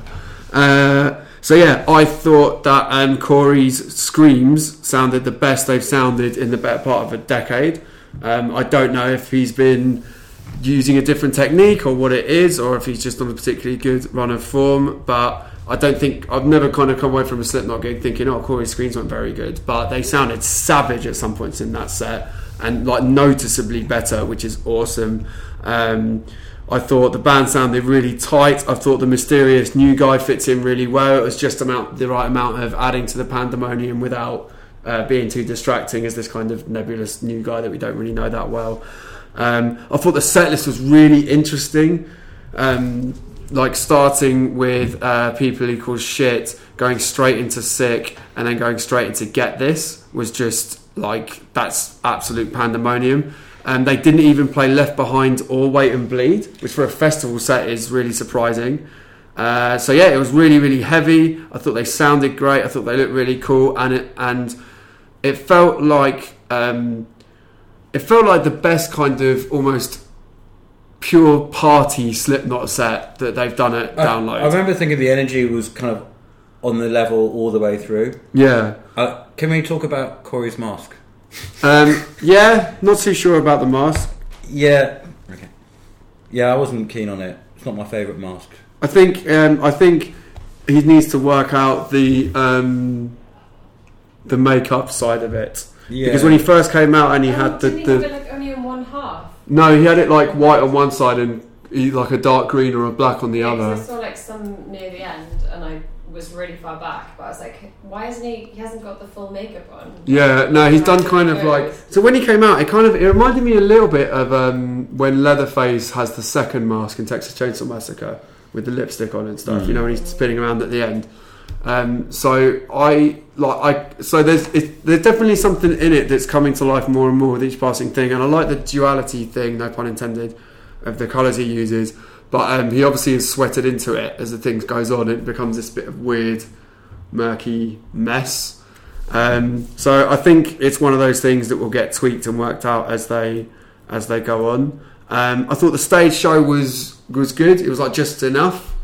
Uh, so yeah, I thought that um, Corey's screams sounded the best they've sounded in the better part of a decade. Um, I don't know if he's been using a different technique or what it is, or if he's just on a particularly good run of form. But I don't think I've never kind of come away from a Slipknot gig thinking, "Oh, Corey's screams weren't very good," but they sounded savage at some points in that set and like noticeably better, which is awesome. Um, I thought the band sounded really tight. I thought the mysterious new guy fits in really well. It was just amount the right amount of adding to the pandemonium without uh, being too distracting as this kind of nebulous new guy that we don't really know that well. Um, I thought the set list was really interesting. Um, like starting with uh, people equals shit, going straight into sick, and then going straight into get this was just like that's absolute pandemonium. And they didn't even play Left Behind or Wait and Bleed, which for a festival set is really surprising. Uh, so yeah, it was really really heavy. I thought they sounded great. I thought they looked really cool, and it and it felt like um, it felt like the best kind of almost pure party Slipknot set that they've done at Download. I, I remember thinking the energy was kind of on the level all the way through. Yeah. Uh, can we talk about Corey's mask? Um, yeah, not too sure about the mask. Yeah. Okay. Yeah, I wasn't keen on it. It's not my favourite mask. I think um, I think he needs to work out the um, the makeup side of it Yeah. because when he first came out and he had the, didn't he the have it like only in one half? no he had it like white on one side and he, like a dark green or a black on the Yeah, 'cause other. I saw like some near the end, and I was really far back. But I was like, why isn't he? He hasn't got the full makeup on. Yeah, no, he's done kind of like. So when he came out, it kind of it reminded me a little bit of um, when Leatherface has the second mask in Texas Chainsaw Massacre with the lipstick on and stuff. Mm. You know, when he's spinning around at the end. Um, so I like I so there's it, there's definitely something in it that's coming to life more and more with each passing thing, and I like the duality thing, no pun intended, of the colours he uses. But um, he obviously is sweated into it as the thing goes on. It becomes this bit of weird, murky mess. Um, so I think it's one of those things that will get tweaked and worked out as they as they go on. Um, I thought the stage show was was good. It was like just enough.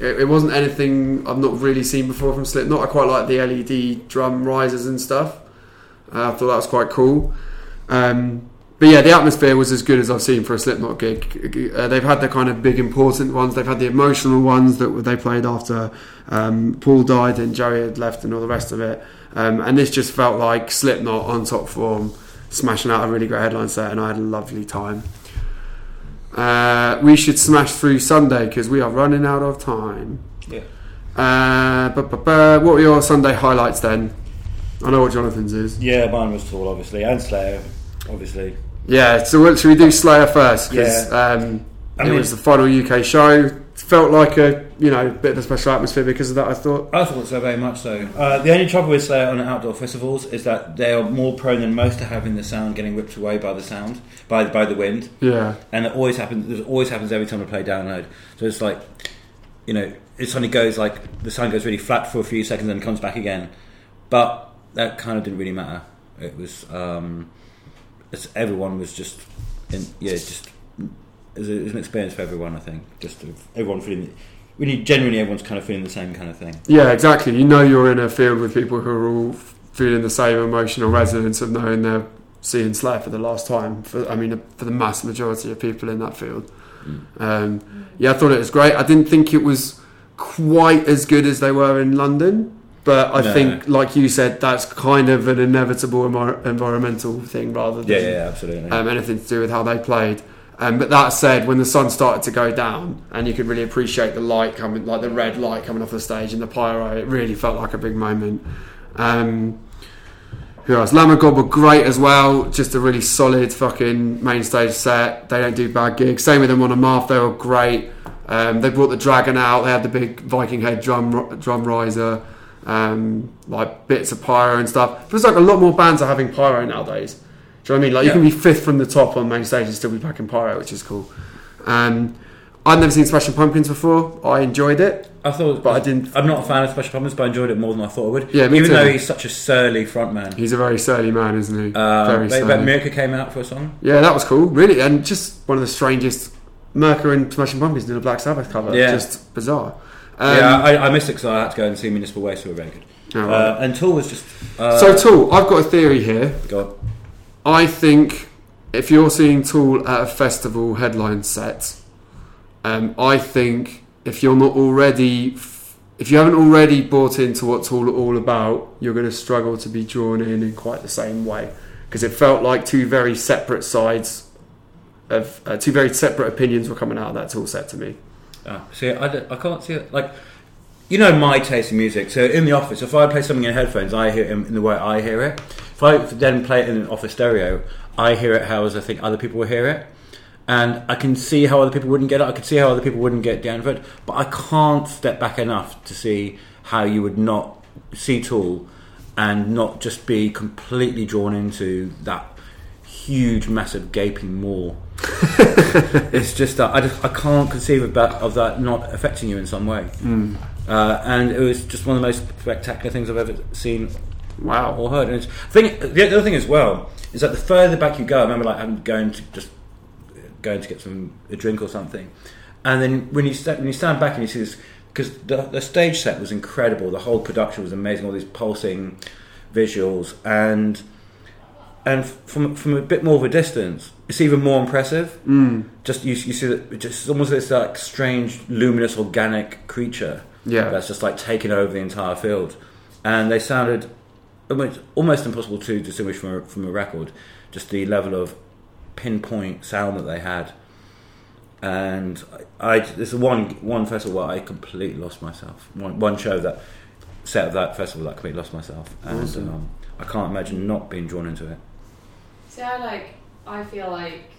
It, it wasn't anything I've not really seen before from Slipknot. I quite like the LED drum risers and stuff. Uh, I thought that was quite cool. Um, but yeah, the atmosphere was as good as I've seen for a Slipknot gig. Uh, they've had the kind of big important ones. They've had the emotional ones that they played after um, Paul died and Joey had left and all the rest of it. Um, and this just felt like Slipknot on top form, smashing out a really great headline set, and I had a lovely time. Uh, we should smash through Sunday because we are running out of time. Yeah. Uh, bu- bu- bu- what were your Sunday highlights then? I know what Jonathan's is. Yeah, mine was Tool, obviously, and Slayer, obviously. Yeah, so what, should we do Slayer first? Because Yeah. um, I it mean- was the final UK show. Felt like a you know bit of a special atmosphere because of that. I thought. I thought so, very much so. Uh, the only trouble with Slayer on outdoor festivals is that they are more prone than most to having the sound getting ripped away by the sound, by by the wind, Yeah, and it always happens. It always happens every time I play download. So it's like, you know, it suddenly goes like the sound goes really flat for a few seconds and comes back again. But that kind of didn't really matter. It was um, it's, everyone was just, in, yeah, just was, a, was an experience for everyone. I think just of everyone feeling. Really, genuinely, everyone's kind of feeling the same kind of thing. yeah, exactly. You know you're in a field with people who are all feeling the same emotional resonance of knowing they're seeing Slayer for the last time. For I mean, for the mass majority of people in that field. Um, yeah, I thought it was great. I didn't think it was quite as good as they were in London, but I No. think, like you said, that's kind of an inevitable envir- environmental thing rather than Yeah, yeah, absolutely. um, anything to do with how they played. Um, but that said, when the sun started to go down and you could really appreciate the light coming, like the red light coming off the stage and the pyro, it really felt like a big moment. Um, who else? Lamb of God were great as well. Just a really solid fucking main stage set. They don't do bad gigs. Same with them Amon Amarth. They were great. Um, they brought the dragon out. They had the big Viking head drum drum riser, um, like bits of pyro and stuff. Feels like a lot more bands are having pyro nowadays. Do you know what I mean? Like you can be fifth from the top on main stage and still be packing pyro, which is cool. Um, I've never seen Smashing Pumpkins before. I enjoyed it, I thought, but I didn't. I'm not a fan of Smashing Pumpkins, but I enjoyed it more than I thought I would. Yeah, me even too. though he's such a surly frontman. He's a very surly man, isn't he? Uh, very but, but surly. Mirka came out for a song. Yeah, that was cool, really, and just one of the strangest. Merker and Smashing Pumpkins did a Black Sabbath cover. Yeah. just bizarre. Um, yeah, I, I missed it because I had to go and see Municipal Waste, who were very good. oh, right. Uh, and Tool was just. Uh, so Tool, I've got a theory here. go on. I think if you're seeing Tool at a festival headline set, um, I think if you're not already, if you haven't already bought into what Tool are all about, you're going to struggle to be drawn in in quite the same way because it felt like two very separate sides of uh, two very separate opinions were coming out of that Tool set to me. Ah, see, I, I can't see it. Like, you know my taste in music. So in the office, if I play something in headphones, I hear it in the way I hear it. If I then play it in an office stereo, I hear it how as I think other people will hear it. And I can see how other people wouldn't get it. I can see how other people wouldn't get down for it. But I can't step back enough to see how you would not see Tool and not just be completely drawn into that huge, massive, gaping maw. it's just that I, just, I can't conceive of that, of that not affecting you in some way. Uh, and it was just one of the most spectacular things I've ever seen Wow. or heard. And it's, thing, the other thing as well is that the further back you go, I remember like I'm going to just going to get some a drink or something, and then when you when you stand back and you see this because the, the stage set was incredible. The whole production was amazing. All these pulsing visuals and and from from a bit more of a distance, it's even more impressive. Mm. Just you, you see that it just almost this like strange, luminous, organic creature Yeah. that's just like taking over the entire field, and they sounded almost, almost impossible to distinguish from a, from a record. Just the level of pinpoint sound that they had, and I, I there's one one festival where I completely lost myself. One one show that set of that festival that I completely lost myself, and Awesome. um, I can't imagine not being drawn into it. See, I like. I feel like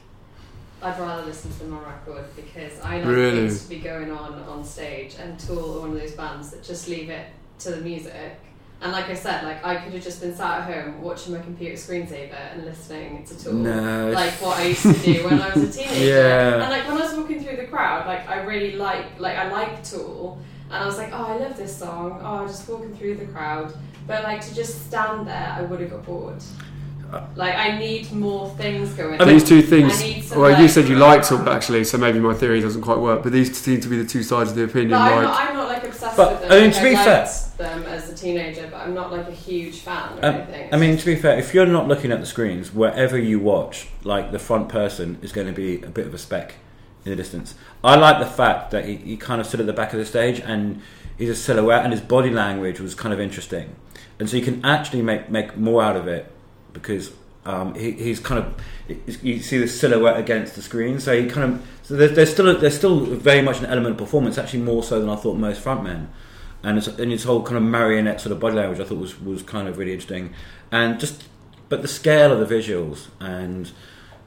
I'd rather listen to them on record because I like Really? things to be going on on stage, and Tool are one of those bands that just leave it to the music. And like I said, like I could have just been sat at home watching my computer screensaver and listening to Tool, No, like what I used to do when I was a teenager. Yeah. And like when I was walking through the crowd, like I really like, like I like Tool, and I was like, oh, I love this song. Oh, just walking through the crowd. But like to just stand there, I would have got bored. Like I need more things going. I on. these two things. I need some, Well, you said you liked all actually, so maybe my theory doesn't quite work. But these seem to be the two sides of the opinion. But I'm, like, not, I'm not like obsessed But, with them. I mean, like, to be I fair- them as a teenager, but I'm not like a huge fan or Um, anything. I mean, to be fair, if you're not looking at the screens, wherever you watch, like the front person is going to be a bit of a speck in the distance. I like the fact that he, he kind of stood at the back of the stage and he's a silhouette, and his body language was kind of interesting, and so you can actually make make more out of it because um, he, he's kind of you see the silhouette against the screen, so he kind of so there's, there's still a, there's still very much an element of performance, actually more so than I thought most frontmen. And it's, and his whole kind of marionette sort of body language I thought was, was kind of really interesting, and just but the scale of the visuals and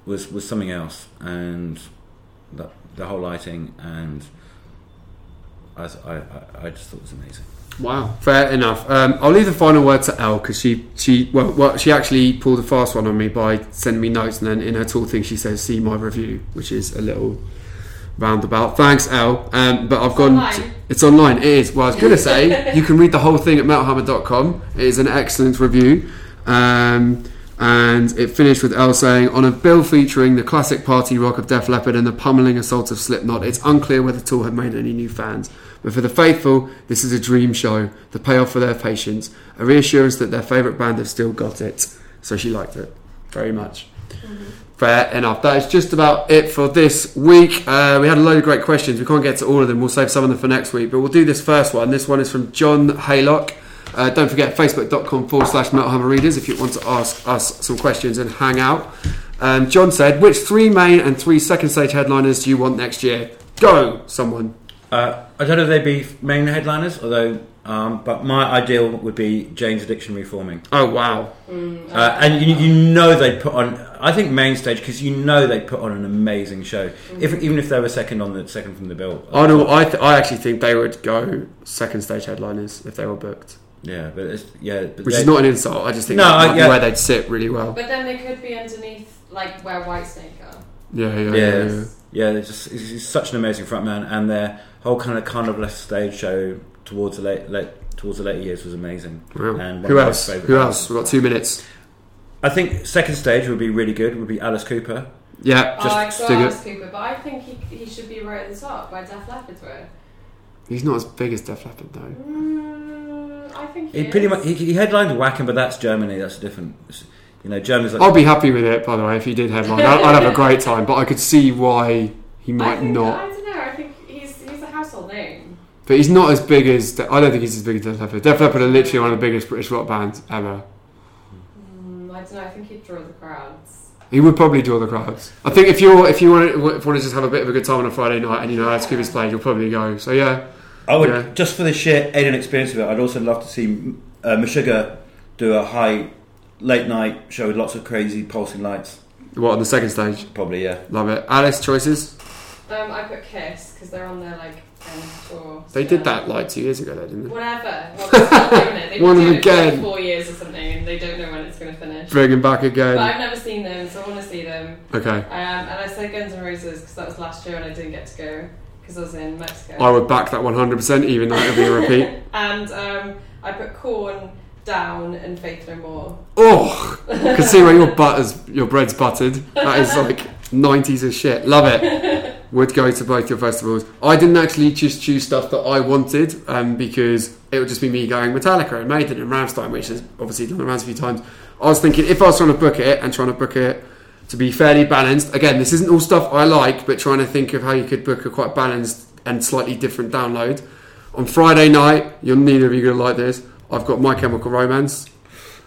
was was something else, and the, the whole lighting and I, I, I- just thought it was amazing. Wow, fair enough. Um, I'll leave the final word to Elle because she she well, well she actually pulled a fast one on me by sending me notes and then in her tool thing she says see my review, which is a little roundabout. Thanks, Elle. Um, but I've It's gone. online. it's online. It is. Well, I was going to say you can read the whole thing at metalhammer.com. It is an excellent review. Um, and it finished with Elle saying, on a bill featuring the classic party rock of Def Leppard and the pummeling assault of Slipknot, it's unclear whether Tool had made any new fans. But for the faithful, this is a dream show, the payoff for their patience, a reassurance that their favourite band have still got it. So she liked it very much. Fair enough. That is just about it for this week. Uh, we had a load of great questions. We can't get to all of them. We'll save some of them for next week. But we'll do this first one. This one is from John Haylock. Uh, don't forget facebook.com forward slash Metal Hammer Readers if you want to ask us some questions and hang out. Um, John said, which three main and three second stage headliners do you want next year? Go, someone. Uh, I don't know if they'd be main headliners, although, um, but my ideal would be Jane's Addiction Reforming. Oh, wow. Mm, Uh, and you, you know they'd put on. I think main stage because you know they'd put on an amazing show. If even if they were second on the second from the bill. I, know, I, th- I actually think they would go second stage headliners if they were booked. Yeah, but it's, yeah, but Which is not an insult. I just think No, that I- might yeah. be where they'd sit really well. But then they could be underneath, like where Whitesnake are. Yeah, yeah, yeah. Yeah, yeah. Yeah. They're just he's, he's such an amazing frontman, and their whole kind of kind of left stage show towards the late, late towards the later years was amazing. Wow. And Who else? Who bands. else? We've got two minutes. I think second stage would be really good. Would be Alice Cooper. Yeah, oh, I just got Alice it. Cooper, but I think he, he should be right at the top where Def Leppard were. He's not as big as Def Leppard though. Mm, I think he, He pretty is. much he, he headlined Wacken, but that's Germany. That's a different. You know, Germany's like I'd be happy with it, by the way, if he did headline. I'd, I'd have a great time, but I could see why he I might think, not. I don't know. I think he's he's a household name. But he's not as big as. I don't think he's as big as Def Leppard. Def Leppard are literally one of the biggest British rock bands ever. Mm, I don't know. I think he'd draw the crowds. He would probably draw the crowds. I think if you're if you want to, if you want to just have a bit of a good time on a Friday night and you know Alice Cooper's playing, you'll probably go. So yeah, I would Yeah. just for the sheer alien experience of it. I'd also love to see uh, Meshuggah do a high late night show with lots of crazy pulsing lights. what on the second stage? Probably yeah. Love it. Alice choices. Um, I put Kiss because they're on their like end tour. They so- did that like two years ago, though, didn't they? Whatever. Well, they're still doing it. They've One been it for again. like four years or something, and they don't know when it's going to finish. Bring him back But again. I've never seen them, so I want to see them. Okay. Um, and I said Guns N' Roses because that was last year and I didn't get to go because I was in Mexico. I would back that 100%, even though it'll be a repeat. and um, I put Korn down and Faith No More. Oh, I can see where your butter's, your bread's buttered. That is like 90s as shit. Love it. would go to both your festivals. I didn't actually just choose stuff that I wanted um, because it would just be me going Metallica and Maiden and Rammstein, which is obviously done around a few times. I was thinking if I was trying to book it and trying to book it to be fairly balanced. Again, this isn't all stuff I like, but trying to think of how you could book a quite balanced and slightly different download. On Friday night, you're neither of you going to like this. I've got My Chemical Romance.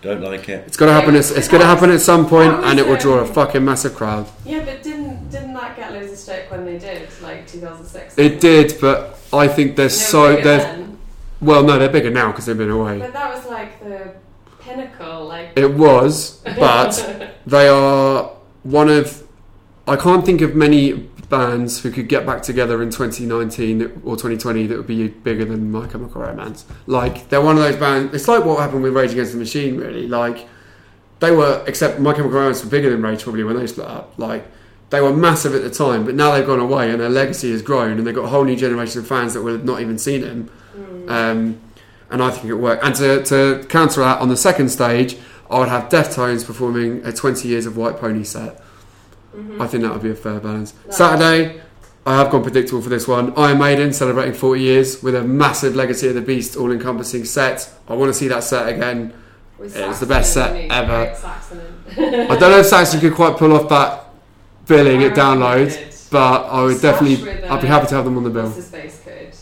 Don't like it. It's got to happen. It's, it's going to happen at some point, That was, and it will draw a fucking massive crowd. Yeah, but didn't didn't that get loads of stick when they did, like 2006? It did, but I think they're No, so bigger they're then. well, no, they're bigger now because they've been away. But that was like the pinnacle, like. It was, but they are one of. I can't think of many bands who could get back together in 2019 or 2020 that would be bigger than My Chemical Romance. Like they're one of those bands. It's like what happened with Rage Against the Machine, really. Like they were, except My Chemical Romance were bigger than Rage probably when they split up. Like they were massive at the time, but now they've gone away and their legacy has grown, and they've got a whole new generation of fans that will have not even seen them. Mm. Um, and I think it worked. And to, to counter that, on the second stage, I would have Deftones performing a 20 Years of White Pony set. Mhm. I think that would be a fair balance. Saturday, I have gone predictable for this one. Iron Maiden celebrating 40 years with a massive Legacy of the Beast all encompassing set. I want to see that set again. With It's the best set ever. I don't know if Saxon could quite pull off that billing at download, but I would Slash definitely, I'd be happy to have them on the bill. What's his face could.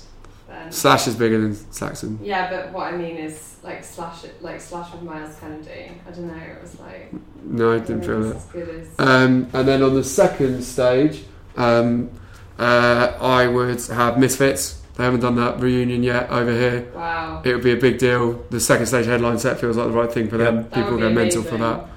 Then. Slash is bigger than Saxon. Yeah, but what I mean is like slash like slash with Myles Kennedy. I don't know. It was like. No, I didn't feel know it. if it's as good as. Um, and then on the second stage, um, uh, I would have Misfits. They haven't done that reunion yet over here. wow. It would be a big deal. The second stage headline set feels like the right thing for them. That People go mental for that.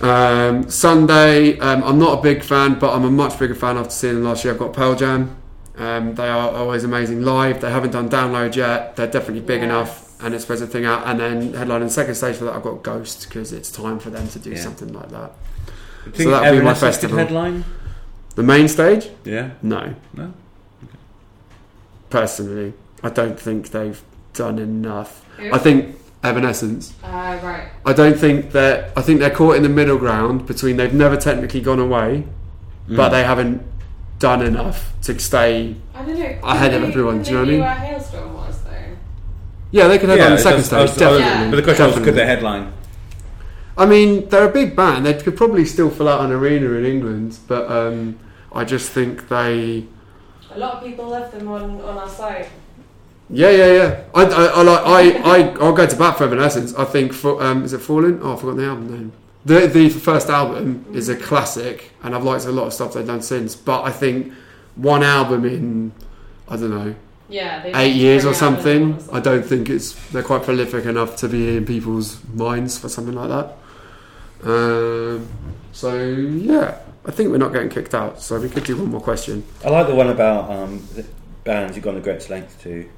Um, Sunday, um, I'm not a big fan, but I'm a much bigger fan after seeing them last year. I've got Pearl Jam. Um, they are always amazing live. They haven't done download yet. They're definitely big Yes. enough, and it spreads the thing out. And then headline in the second stage for that, I've got Ghost because it's time for them to do Yeah. something like that. So that'd be my Evanescence festival. headline? The main stage, Yeah. no. No? Personally, I don't think they've done enough. Who? I think Evanescence. Uh, right. I don't think that. I think they're caught in the middle ground between they've never technically gone away, but Mm. they haven't done enough to stay. I don't know. Ahead of everyone, do you know what I couldn't they mean? Where Halestorm was though. Yeah, they could have Yeah, done the second stage. Was- definitely. Yeah. But the question was, could Definitely. they headline? I mean, they're a big band. They could probably still fill out an arena in England, but um, I just think they. A lot of people left them on, on our site. Yeah, yeah, yeah. I, I, I like. I, I, I'll go to bat for Evanescence. I think. For, um, is it Fallen? Oh, I forgot the album name. The the first album is a classic, and I've liked a lot of stuff they've done since. But I think one album in, I don't know, Yeah. Eight years or bring out something. I don't think it's they're quite prolific enough to be in people's minds for something like that. Um, so yeah, I think we're not getting kicked out. So we could do one more question. I like the one about um, the bands you've gone to great lengths to.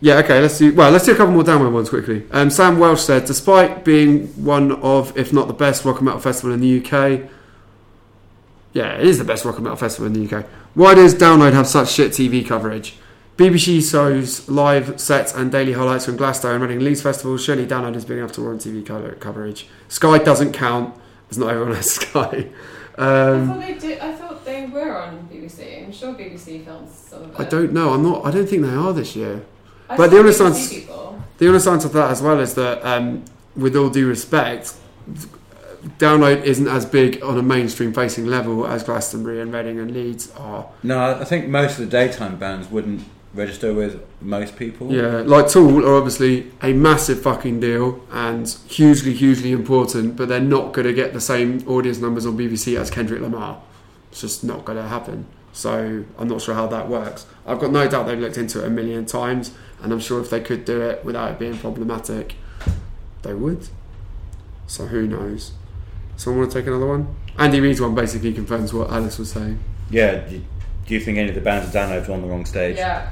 Yeah, okay. Let's do well. Let's do a couple more download ones quickly. Um, Sam Welsh said, despite being one of, if not the best rock and metal festival in the UK, yeah, it is the best rock and metal festival in the UK. Why does Download have such shit TV coverage? BBC shows live sets and daily highlights from Glasgow and Reading Leeds festivals. Surely Download is big enough to warrant TV coverage. Sky doesn't count. As not everyone has Sky. I Um, thought they did. I thought they were on BBC. I'm sure BBC films some of it. I don't know. I'm not. I don't think they are this year. I but the honest BBC answer- The honest answer to that as well is that, um, with all due respect, download isn't as big on a mainstream facing level as Glastonbury and Reading and Leeds are. No, I I think most of the daytime bands wouldn't register with most people. Yeah, like Tool are obviously a massive fucking deal and hugely, hugely important, but they're not going to get the same audience numbers on BBC as Kendrick Lamar. It's just not going to happen. So I'm not sure how that works. I've got no doubt they've looked into it a million times, and I'm sure if they could do it without it being problematic, they would. So who knows? Someone want to take another one? Andy Reid's one basically confirms what Alice was saying. Yeah. Do you, do you think any of the bands at download were on the wrong stage? Yeah.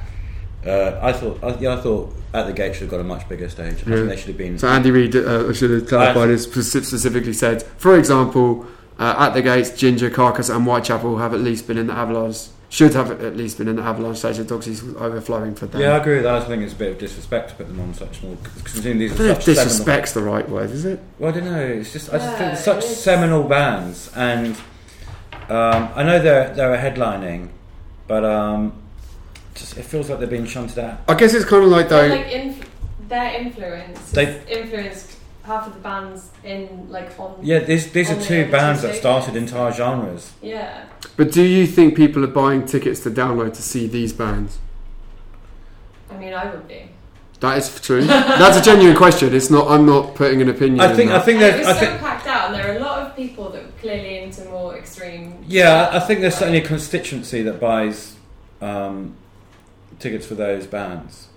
Uh, I thought. I, yeah, I thought at the gate should have got a much bigger stage. I Yeah. think they should have been. So Andy Reid uh, should have clarified this specifically said, for example, uh, at the gates, Jinjer, Carcass, and Whitechapel have at least been in the Avalanche. Should have at least been in the Avalanche stage. The Doxies was overflowing for them. Yeah, I agree with that. I think it's a bit of disrespect to put them on such small. Considering these I are don't know such if seminal. disrespect's the right word, is it? Well, I don't know. It's just I just think Yeah, they're such it's- seminal bands, and Um, I know they're they're headlining, but um, just, it feels like they're being shunted out. I guess it's kind of like though. like inf- their influence They- influenced half of the bands in like on Yeah, these these are two bands two that started entire genres. yeah But do you think people are buying tickets to download to see these bands? I mean I would be That is true. That's a genuine question. It's not. I'm not putting an opinion. I in think I that. think and it was I so think packed out and there are a lot of people that were clearly into more extreme yeah I think there's like- certainly a constituency that buys um, tickets for those bands.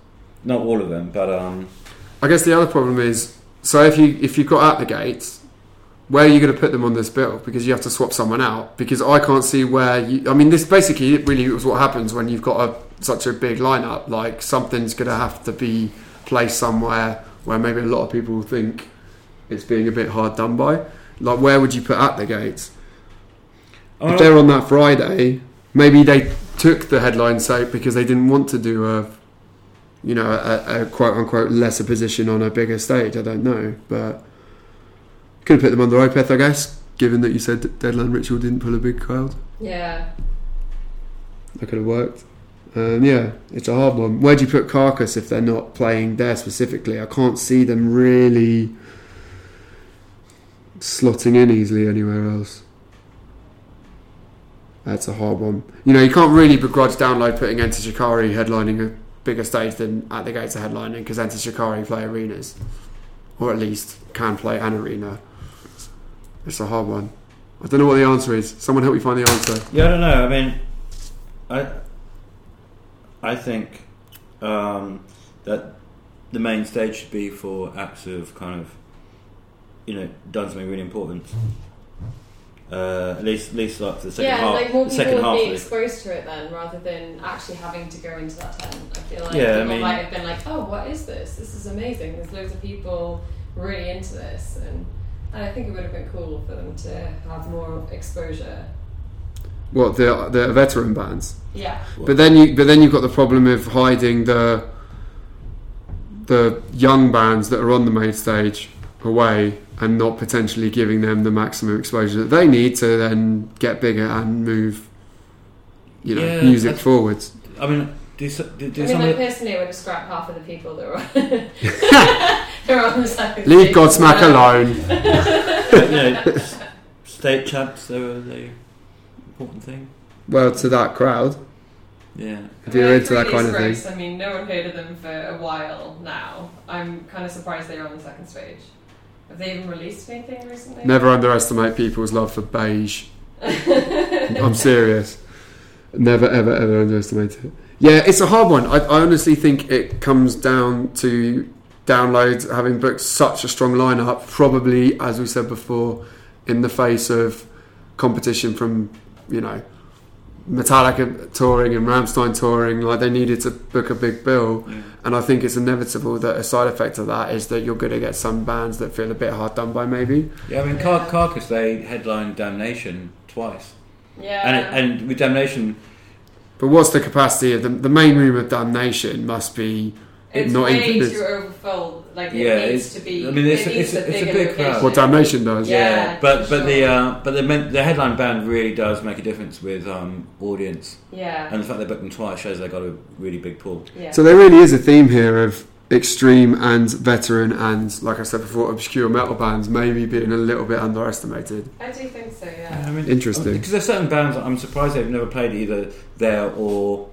Not all of them, but um, I guess the other problem is. So if you if you've got at the gates, where are you going to put them on this bill? Because you have to swap someone out. Because I can't see where you. I mean, this basically really is what happens when you've got a such a big lineup. Like something's going to have to be placed somewhere where maybe a lot of people think it's being a bit hard done by. Like where would you put at the gates? if uh, they're on that Friday, maybe they took the headline sake because they didn't want to do a, you know, a, a quote unquote lesser position on a bigger stage. I don't know, but could have put them on the Opeth, I guess. Given that you said Deadland Ritual didn't pull a big crowd, yeah that could have worked. Um, yeah, it's a hard one. Where do you put Carcass if they're not playing there specifically? I can't see them really slotting in easily anywhere else. That's a hard one. You know, you can't really begrudge Download putting Enter Shikari headlining a bigger stage than At the Gates of headlining because Enter Shikari play arenas, or at least can play an arena. It's a hard one. I don't know what the answer is. Someone help me find the answer. Yeah, I don't know. I mean, I I think um, that the main stage should be for acts of kind of you know done something really important. Uh, at least, at least like for the second yeah half. like more the people second would half be of the- exposed to it then rather than actually having to go into that tent I feel like Yeah, I mean- might have been like oh what is this? This is amazing. There's loads of people really into this. And and I think it would have been cool for them to have more exposure. What the the veteran bands? yeah. But then you but then you've got the problem of hiding the the young bands that are on the main stage away and not potentially giving them the maximum exposure that they need to then get bigger and move you know Yeah, music that's- forwards. I mean, do, so- do, do I mean like personally I would have scrapped half of the people that were on, they were on the second Leave stage. Godsmack alone. you know, s- state champs. They were the important thing. Well, to that crowd, Yeah. if you're into that kind of thing. I mean, no one heard of them for a while now. I'm kind of surprised they're on the second stage. Have they even released anything recently? Never underestimate people's love for beige. I'm serious. Never, ever, ever underestimate it. Yeah, it's a hard one. I, I honestly think it comes down to downloads having booked such a strong lineup, probably, as we said before, in the face of competition from, you know, Metallica touring and Rammstein touring. Like, they needed to book a big bill. yeah. And I think it's inevitable that a side effect of that is that you're going to get some bands that feel a bit hard done by, maybe. Yeah, I mean, Car- Carcass, they headlined Damnation twice. Yeah. And, it, and with Damnation, But what's the capacity of the, the main room of Damnation? Must be it's not way even- too overfull. Like, it Yeah, needs it's- to be. I mean, it's- it it's- a it's a big crowd. what Damnation does. Yeah. yeah, but for but the uh, but the men- the headline band really does make a difference with um, audience, Yeah. and the fact they booked them twice shows they got a really big pull. yeah. So there really is a theme here of extreme and veteran and, like I said before, obscure metal bands maybe being a little bit underestimated. I do think so, yeah. I mean, Interesting. Because there's certain bands I'm surprised they've never played either there or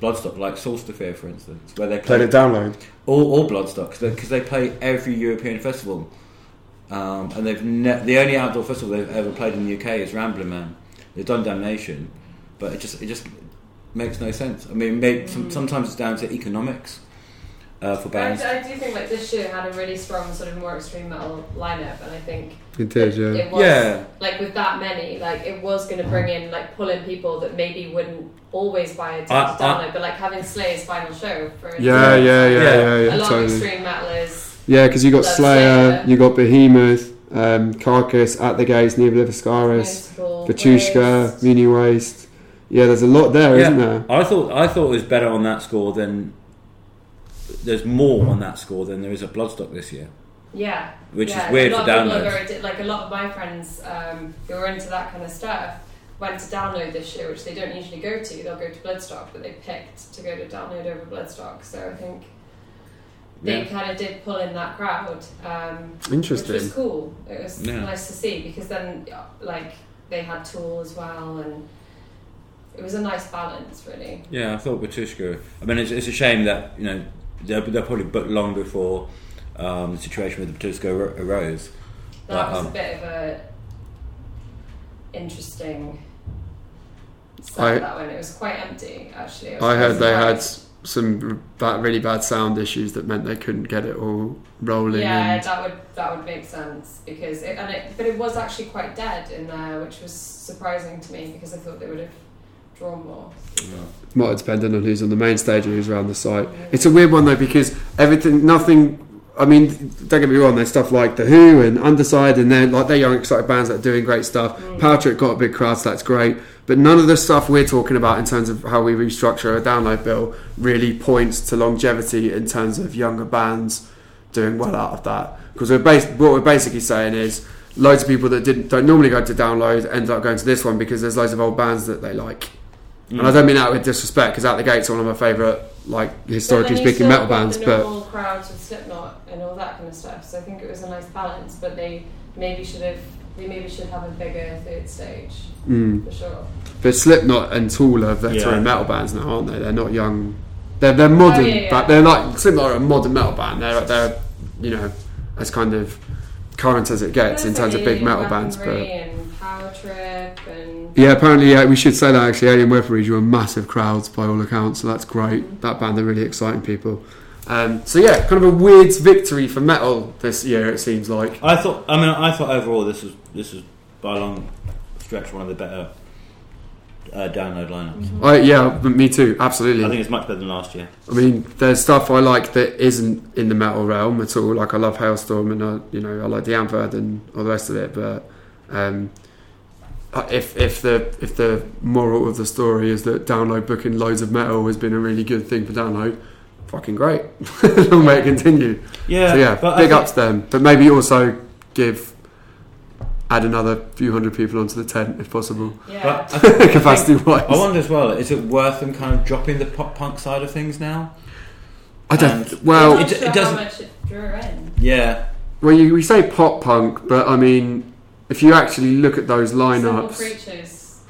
Bloodstock, like Solstice, for instance, where they play played it download. or, or Bloodstock because they, play every European festival, um, and they've ne- the only outdoor festival they've ever played in the UK is Ramblin' Man. They've done Damnation, but it just it just makes no sense. I mean, maybe, some, Mm. sometimes it's down to economics uh, for I, bands. I do think like this year had a really strong sort of more extreme metal lineup, and I think It did, it, yeah. it was Yeah. like with that many, like it was going to bring in like pull in people that maybe wouldn't always buy a ticket I- to download, but like having Slayer's final show for Yeah, yeah, yeah, Yeah. yeah, yeah, a lot of totally. extreme metalers. Yeah, because you got Slayer, Slayer. you got Behemoth, um, Carcass, At the Gates, Ne Obliviscaris, Municipal Batushka, Waste. Muni Waste. Yeah, there's a lot there, Yeah. not there? I thought I thought it was better on that score than there's more on that score than there is at Bloodstock this year, Yeah, which yeah, is weird a for lot of people are downloads. very like a lot of my friends um, who are into that kind of stuff went to download this year, which they don't usually go to. They'll go to Bloodstock, but they picked to go to download over Bloodstock. So I think they Yeah. kind of did pull in that crowd, um, which was cool. It was Yeah. nice to see because then, like, they had Tool as well, and it was a nice balance, really. Yeah, I thought Batushka. I mean, it's, it's a shame that you know they're, they're probably booked long before um, the situation with Batushka ar- arose. That But, was um, a bit of a interesting set I- that one. It was quite empty, actually. I heard they had some bad, really bad sound issues that meant they couldn't get it all rolling. Yeah, and- that would that would make sense because it, and it, but it was actually quite dead in there, which was surprising to me because I thought they would have drawn more. might have depended on who's on the main stage and who's around the site. It's a weird one though because everything, nothing. I mean, don't get me wrong. There's stuff like the Who and Underside, and they're like they're young, exciting bands that are doing great stuff. Mm. Power Trip got a big crowd, so that's great. But none of the stuff we're talking about in terms of how we restructure a download bill really points to longevity in terms of younger bands doing well out of that. Because we're bas- what we're basically saying is loads of people that didn't don't normally go to download end up going to this one because there's loads of old bands that they like. And I don't mean that with disrespect, because At the Gates, are one of my favourite, like historically But speaking, metal bands. the But normal crowds with Slipknot and all that kind of stuff. So I think it was a nice balance. But they maybe should have. They maybe should have a bigger third stage mm. for sure. but Slipknot and Tool are veteran Yeah. metal bands now, aren't they? They're not young. They're they're modern, Oh, yeah, yeah. but they're like Slipknot are a modern metal band. They're they're you know as kind of current as it gets in terms of big metal bands. But and Power Trip and yeah, apparently yeah, we should say that actually. Alien Weaponry drew a massive crowds by all accounts, so that's great. That band are really exciting people. Um, so yeah, kind of a weird victory for metal this year. It seems like. I thought. I mean, I thought overall this was this was by a long stretch one of the better uh, download lineups. I, yeah, but me too. Absolutely. I think it's much better than last year. I mean, there's stuff I like that isn't in the metal realm at all. Like I love Halestorm and I, you know I like the Amphad and all the rest of it. But um, Uh, if if the if the moral of the story is that download booking loads of metal has been a really good thing for download, fucking great. Long may it continue. Yeah, so yeah, but big think- ups to them. But maybe also give add another few hundred people onto the tent if possible, yeah. But I think- capacity wise. I wonder as well. Is it worth them kind of dropping the pop punk side of things now? I don't. and- well, I'm it- it doesn't- how much it drew in. Yeah, Well, you, we say pop punk, but I mean, if you actually look at those lineups,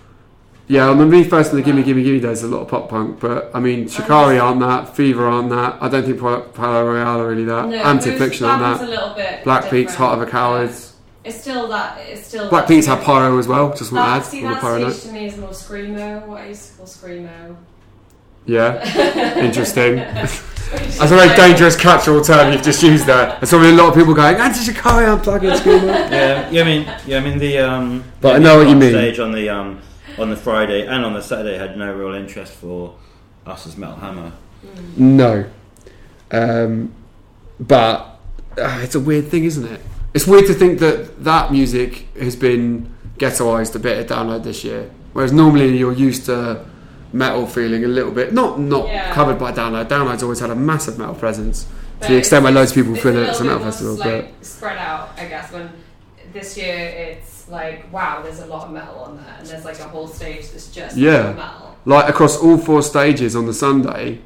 yeah, on the Me First and the Gimme Gimme Gimme days, a lot of pop punk, but I mean, Shikari aren't that, Fever aren't that. I don't think Palaye Royale are really that. No, Anti that aren't that. a little bit Black Peaks. Heart of a Coward. It's still that. It's still. Black Peaks of- pyro as well. Just want to add see, that pyro to me is more screamo. What I used to call screamo. Yeah, interesting. Which That's a very dangerous catch-all term you've just used there. There's probably a lot of people going, Enter Shikari, unplugging Screamer. yeah, yeah. I mean, yeah. I mean the. Um, But I know what you mean. Stage on the um, on the Friday and on the Saturday had no real interest for us as Metal Hammer. No. Um, but uh, it's a weird thing, isn't it? It's weird to think that that music has been ghettoized a bit at download this year, whereas normally you're used to metal feeling a little bit not not Yeah. covered by download. Download's always had a massive metal presence But to the extent where loads of people feel it. It's a metal festival, like, but spread out, I guess. When this year it's like, wow, there's a lot of metal on there, and there's like a whole stage that's just Yeah. metal. like across all four stages on the Sunday,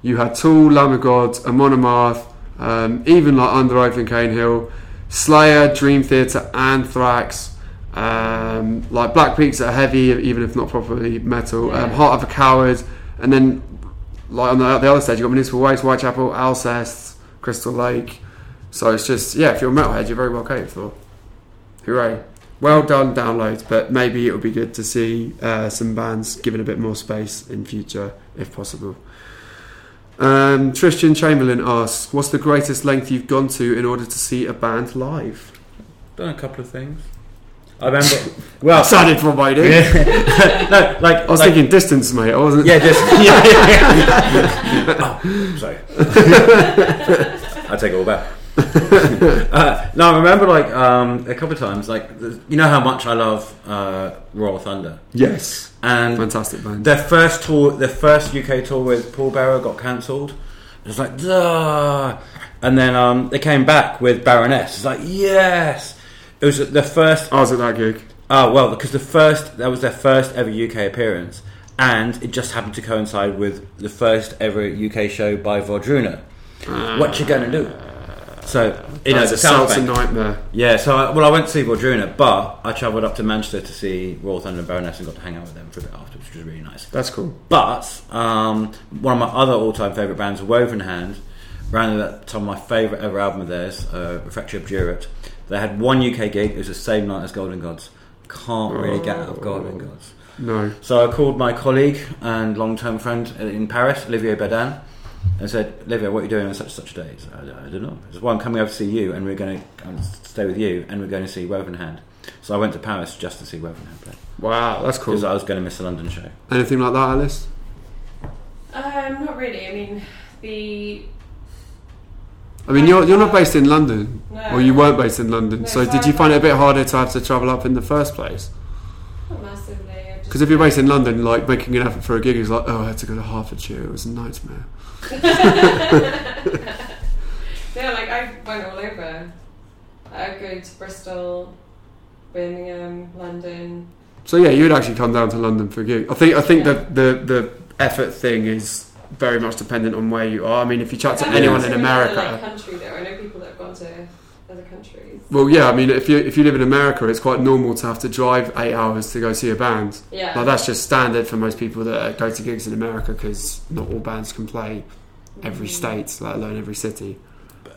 you had Tool, Lamb of God, Amon Amarth, um, even like Underoath and Cane Hill, Slayer, Dream Theater, Anthrax, um, like Black Peaks are heavy, even if not properly metal, um, Yeah. Heart of a Coward, and then like on the, the other stage, you've got Municipal Waste, Whitechapel, Alcest, Crystal Lake. So it's just, yeah, if you're a metalhead, you're very well catered for. Hooray. Well done, downloads, but maybe it would be good to see uh, some bands given a bit more space in future, if possible. Um, Tristan Chamberlain asks, "What's the greatest length you've gone to in order to see a band live?" Done a couple of things. I remember. Well, Sounded for my dude. yeah. no, like I was like, thinking distance, mate. I wasn't. Yeah, just yeah, yeah, yeah. oh, sorry. I take it all back. uh, no, I remember like um, a couple of times, like you know how much I love uh, Royal Thunder, Yes. and Fantastic band. their first tour, their first UK tour with Paul Barrow got cancelled. It was like, Duh. and then um, they came back with Baroness. It's like, yes. It was the first I was at that gig. Oh well, because the first that was their first ever UK appearance, and it just happened to coincide with the first ever UK show by Wardruna. what you gonna do? So you know the a South Bank. nightmare. Yeah, so I, well, I went to see Wardruna, but I travelled up to Manchester to see Royal Thunder and Baroness and got to hang out with them for a bit afterwards, which was really nice. That's cool. But um, one of my other all-time favourite bands, Woven Hand, ran that time my favourite ever album of theirs, uh, Refractory Obdurate. They had one UK gig. It was the same night as Golden Gods. Can't really get out of Golden Gods. No. So I called my colleague and long-term friend in Paris, Olivier Badin, and said, "Olivier, what are you doing on such and such a day?" He said, I, I don't know. I said, "Well, I'm coming over to see you, and we're going to um, stay with you, and we're going to see Woven Hand." So I went to Paris just to see Woven Hand play Wow, that's cool. because. I was going to miss the London show. Anything like that, Alice? Um, not really. I mean, the I mean, you're, you're not based in London, no, or you weren't based in London. No, so did you find it a bit harder to have to travel up in the first place? not massively. Because if you're based in London, like making an effort for a gig is like, oh, I had to go to Hertfordshire. It was a nightmare. yeah, like I went all over. I go to Bristol, Birmingham, London. So yeah, you would actually come down to London for a gig. I think I think the, the the effort thing is very much dependent on where you are. I mean, if you chat to anyone in been to another, America, like, country though. I know people that have gone to other countries. well, yeah, I mean, if you if you live in America, it's quite normal to have to drive eight hours to go see a band. Yeah. Like that's just standard for most people that go to gigs in America because not all bands can play every Mm. state, let alone every city.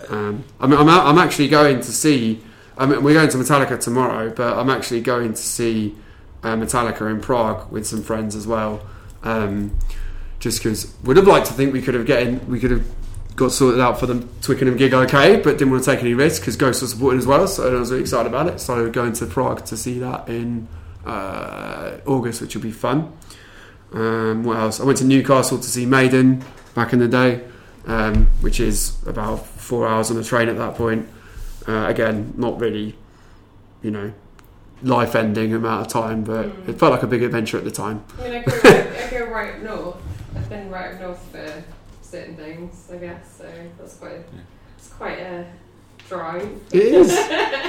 Um, I mean, I'm, I'm actually going to see. I mean, we're going to Metallica tomorrow, but I'm actually going to see uh, Metallica in Prague with some friends as well. Um, just because would have liked to think we could have getting we could have got sorted out for the Twickenham gig okay, but didn't want to take any risks because Ghost was supporting as well, so I was really excited about it. So going to Prague to see that in uh, August, which will be fun. Um, what else? I went to Newcastle to see Maiden back in the day, um, which is about four hours on the train at that point. Uh, again, not really, you know, life-ending amount of time, but Mm. it felt like a big adventure at the time. I mean, I go, right, I go right north. I've been right up north for certain things, I guess. So that's quite. It's quite a drive. It is.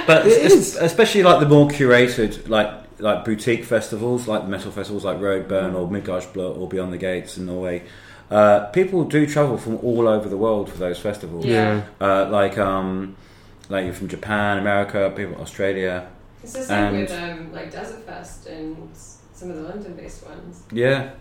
But It it's- is. especially like the more curated, like like boutique festivals, like the metal festivals like Roadburn or Midgardsblot or Beyond the Gates in Norway. Uh, people do travel from all over the world for those festivals. yeah. Uh, like um, like you're from Japan, America, people Australia. It's the same And- with um, like Desert Fest and some of the London-based ones. Yeah,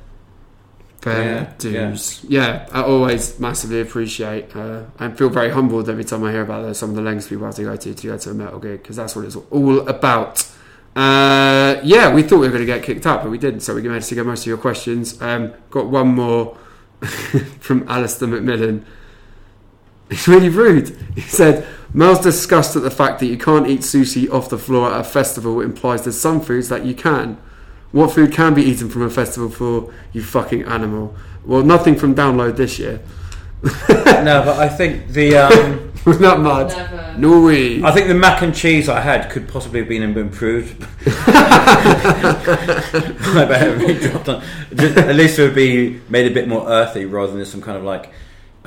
Fair Yeah, dues. Yeah. I always massively appreciate uh, and feel very humbled every time I hear about some of the lengths people have to go to to go to a metal gig because that's what it's all about. Uh, yeah, we thought we were going to get kicked out, but we didn't, so we managed to get most of your questions. Um, got one more from Alistair McMillan. It's really rude. He said, Merl's disgust at the fact that you can't eat sushi off the floor at a festival implies there's some foods that you can. What food can be eaten from a festival floor, you fucking animal? Well, nothing from download this year. no, but I think the um, Was that mud? Never. No way. I think the mac and cheese I had could possibly have been improved. I bet it really dropped on. Just, at least it would be made a bit more earthy rather than some kind of like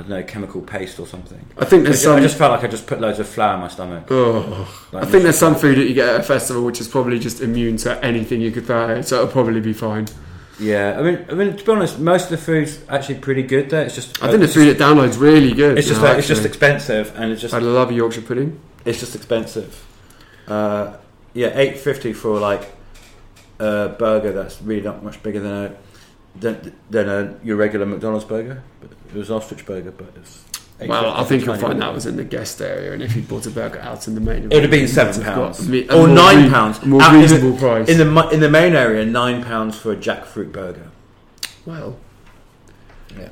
I don't know chemical paste or something. I think I there's just, some. I just felt like I just put loads of flour in my stomach. Oh, Like, I think there's some food that you get at a festival which is probably just immune to anything you could throw at it, so it'll probably be fine. Yeah, I mean, I mean to be honest, most of the food's actually pretty good there. It's just I think the food at download's really good. It's just like, it's just expensive and it's just I love Yorkshire pudding. it's just expensive. Uh, yeah, eight fifty for like a burger that's really not much bigger than a than, than a your regular McDonald's burger. But it was ostrich burger, but it's. Well, I think you'll find that was in the guest area, and if you bought a burger out in the main, It would have been seven pounds me- or nine rea- pounds. more Out in the- reasonable price. in the in the main area. Nine pounds for a jackfruit burger. well, Yeah.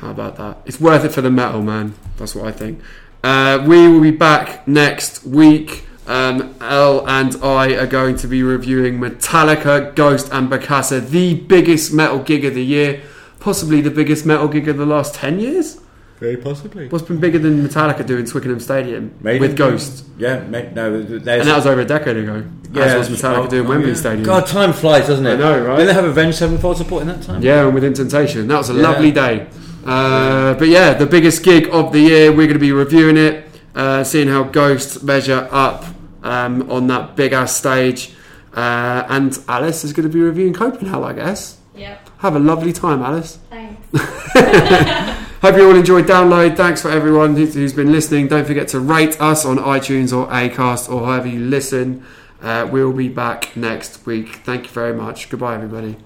How about that? It's worth it for the metal, man. That's what I think. Uh, we will be back next week. Um, Elle and I are going to be reviewing Metallica, Ghost, and Bokassa, the biggest metal gig of the year, possibly the biggest metal gig of the last 10 years. Very possibly. What's been bigger than Metallica doing Twickenham Stadium with Ghost? Yeah, mate, no, there's And that was over a decade ago. Yeah, as was Metallica oh, doing oh, Wembley yeah. Stadium. God, time flies, doesn't it? I know, right? Didn't they have Avenged Sevenfold support in that time? Yeah, and with Temptation. That was a Yeah. lovely day. Uh, but yeah, the biggest gig of the year. We're going to be reviewing it, uh, seeing how Ghost measure up um, on that big ass stage. Uh, and Alice is going to be reviewing Copenhagen, I guess. Yep. Have a lovely time, Alice. Thanks. Hope you all enjoyed download. Thanks for everyone who's, who's been listening. Don't forget to rate us on iTunes or Acast or however you listen. Uh, we'll be back next week. Thank you very much. Goodbye, everybody.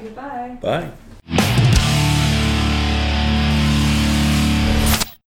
Goodbye. Bye.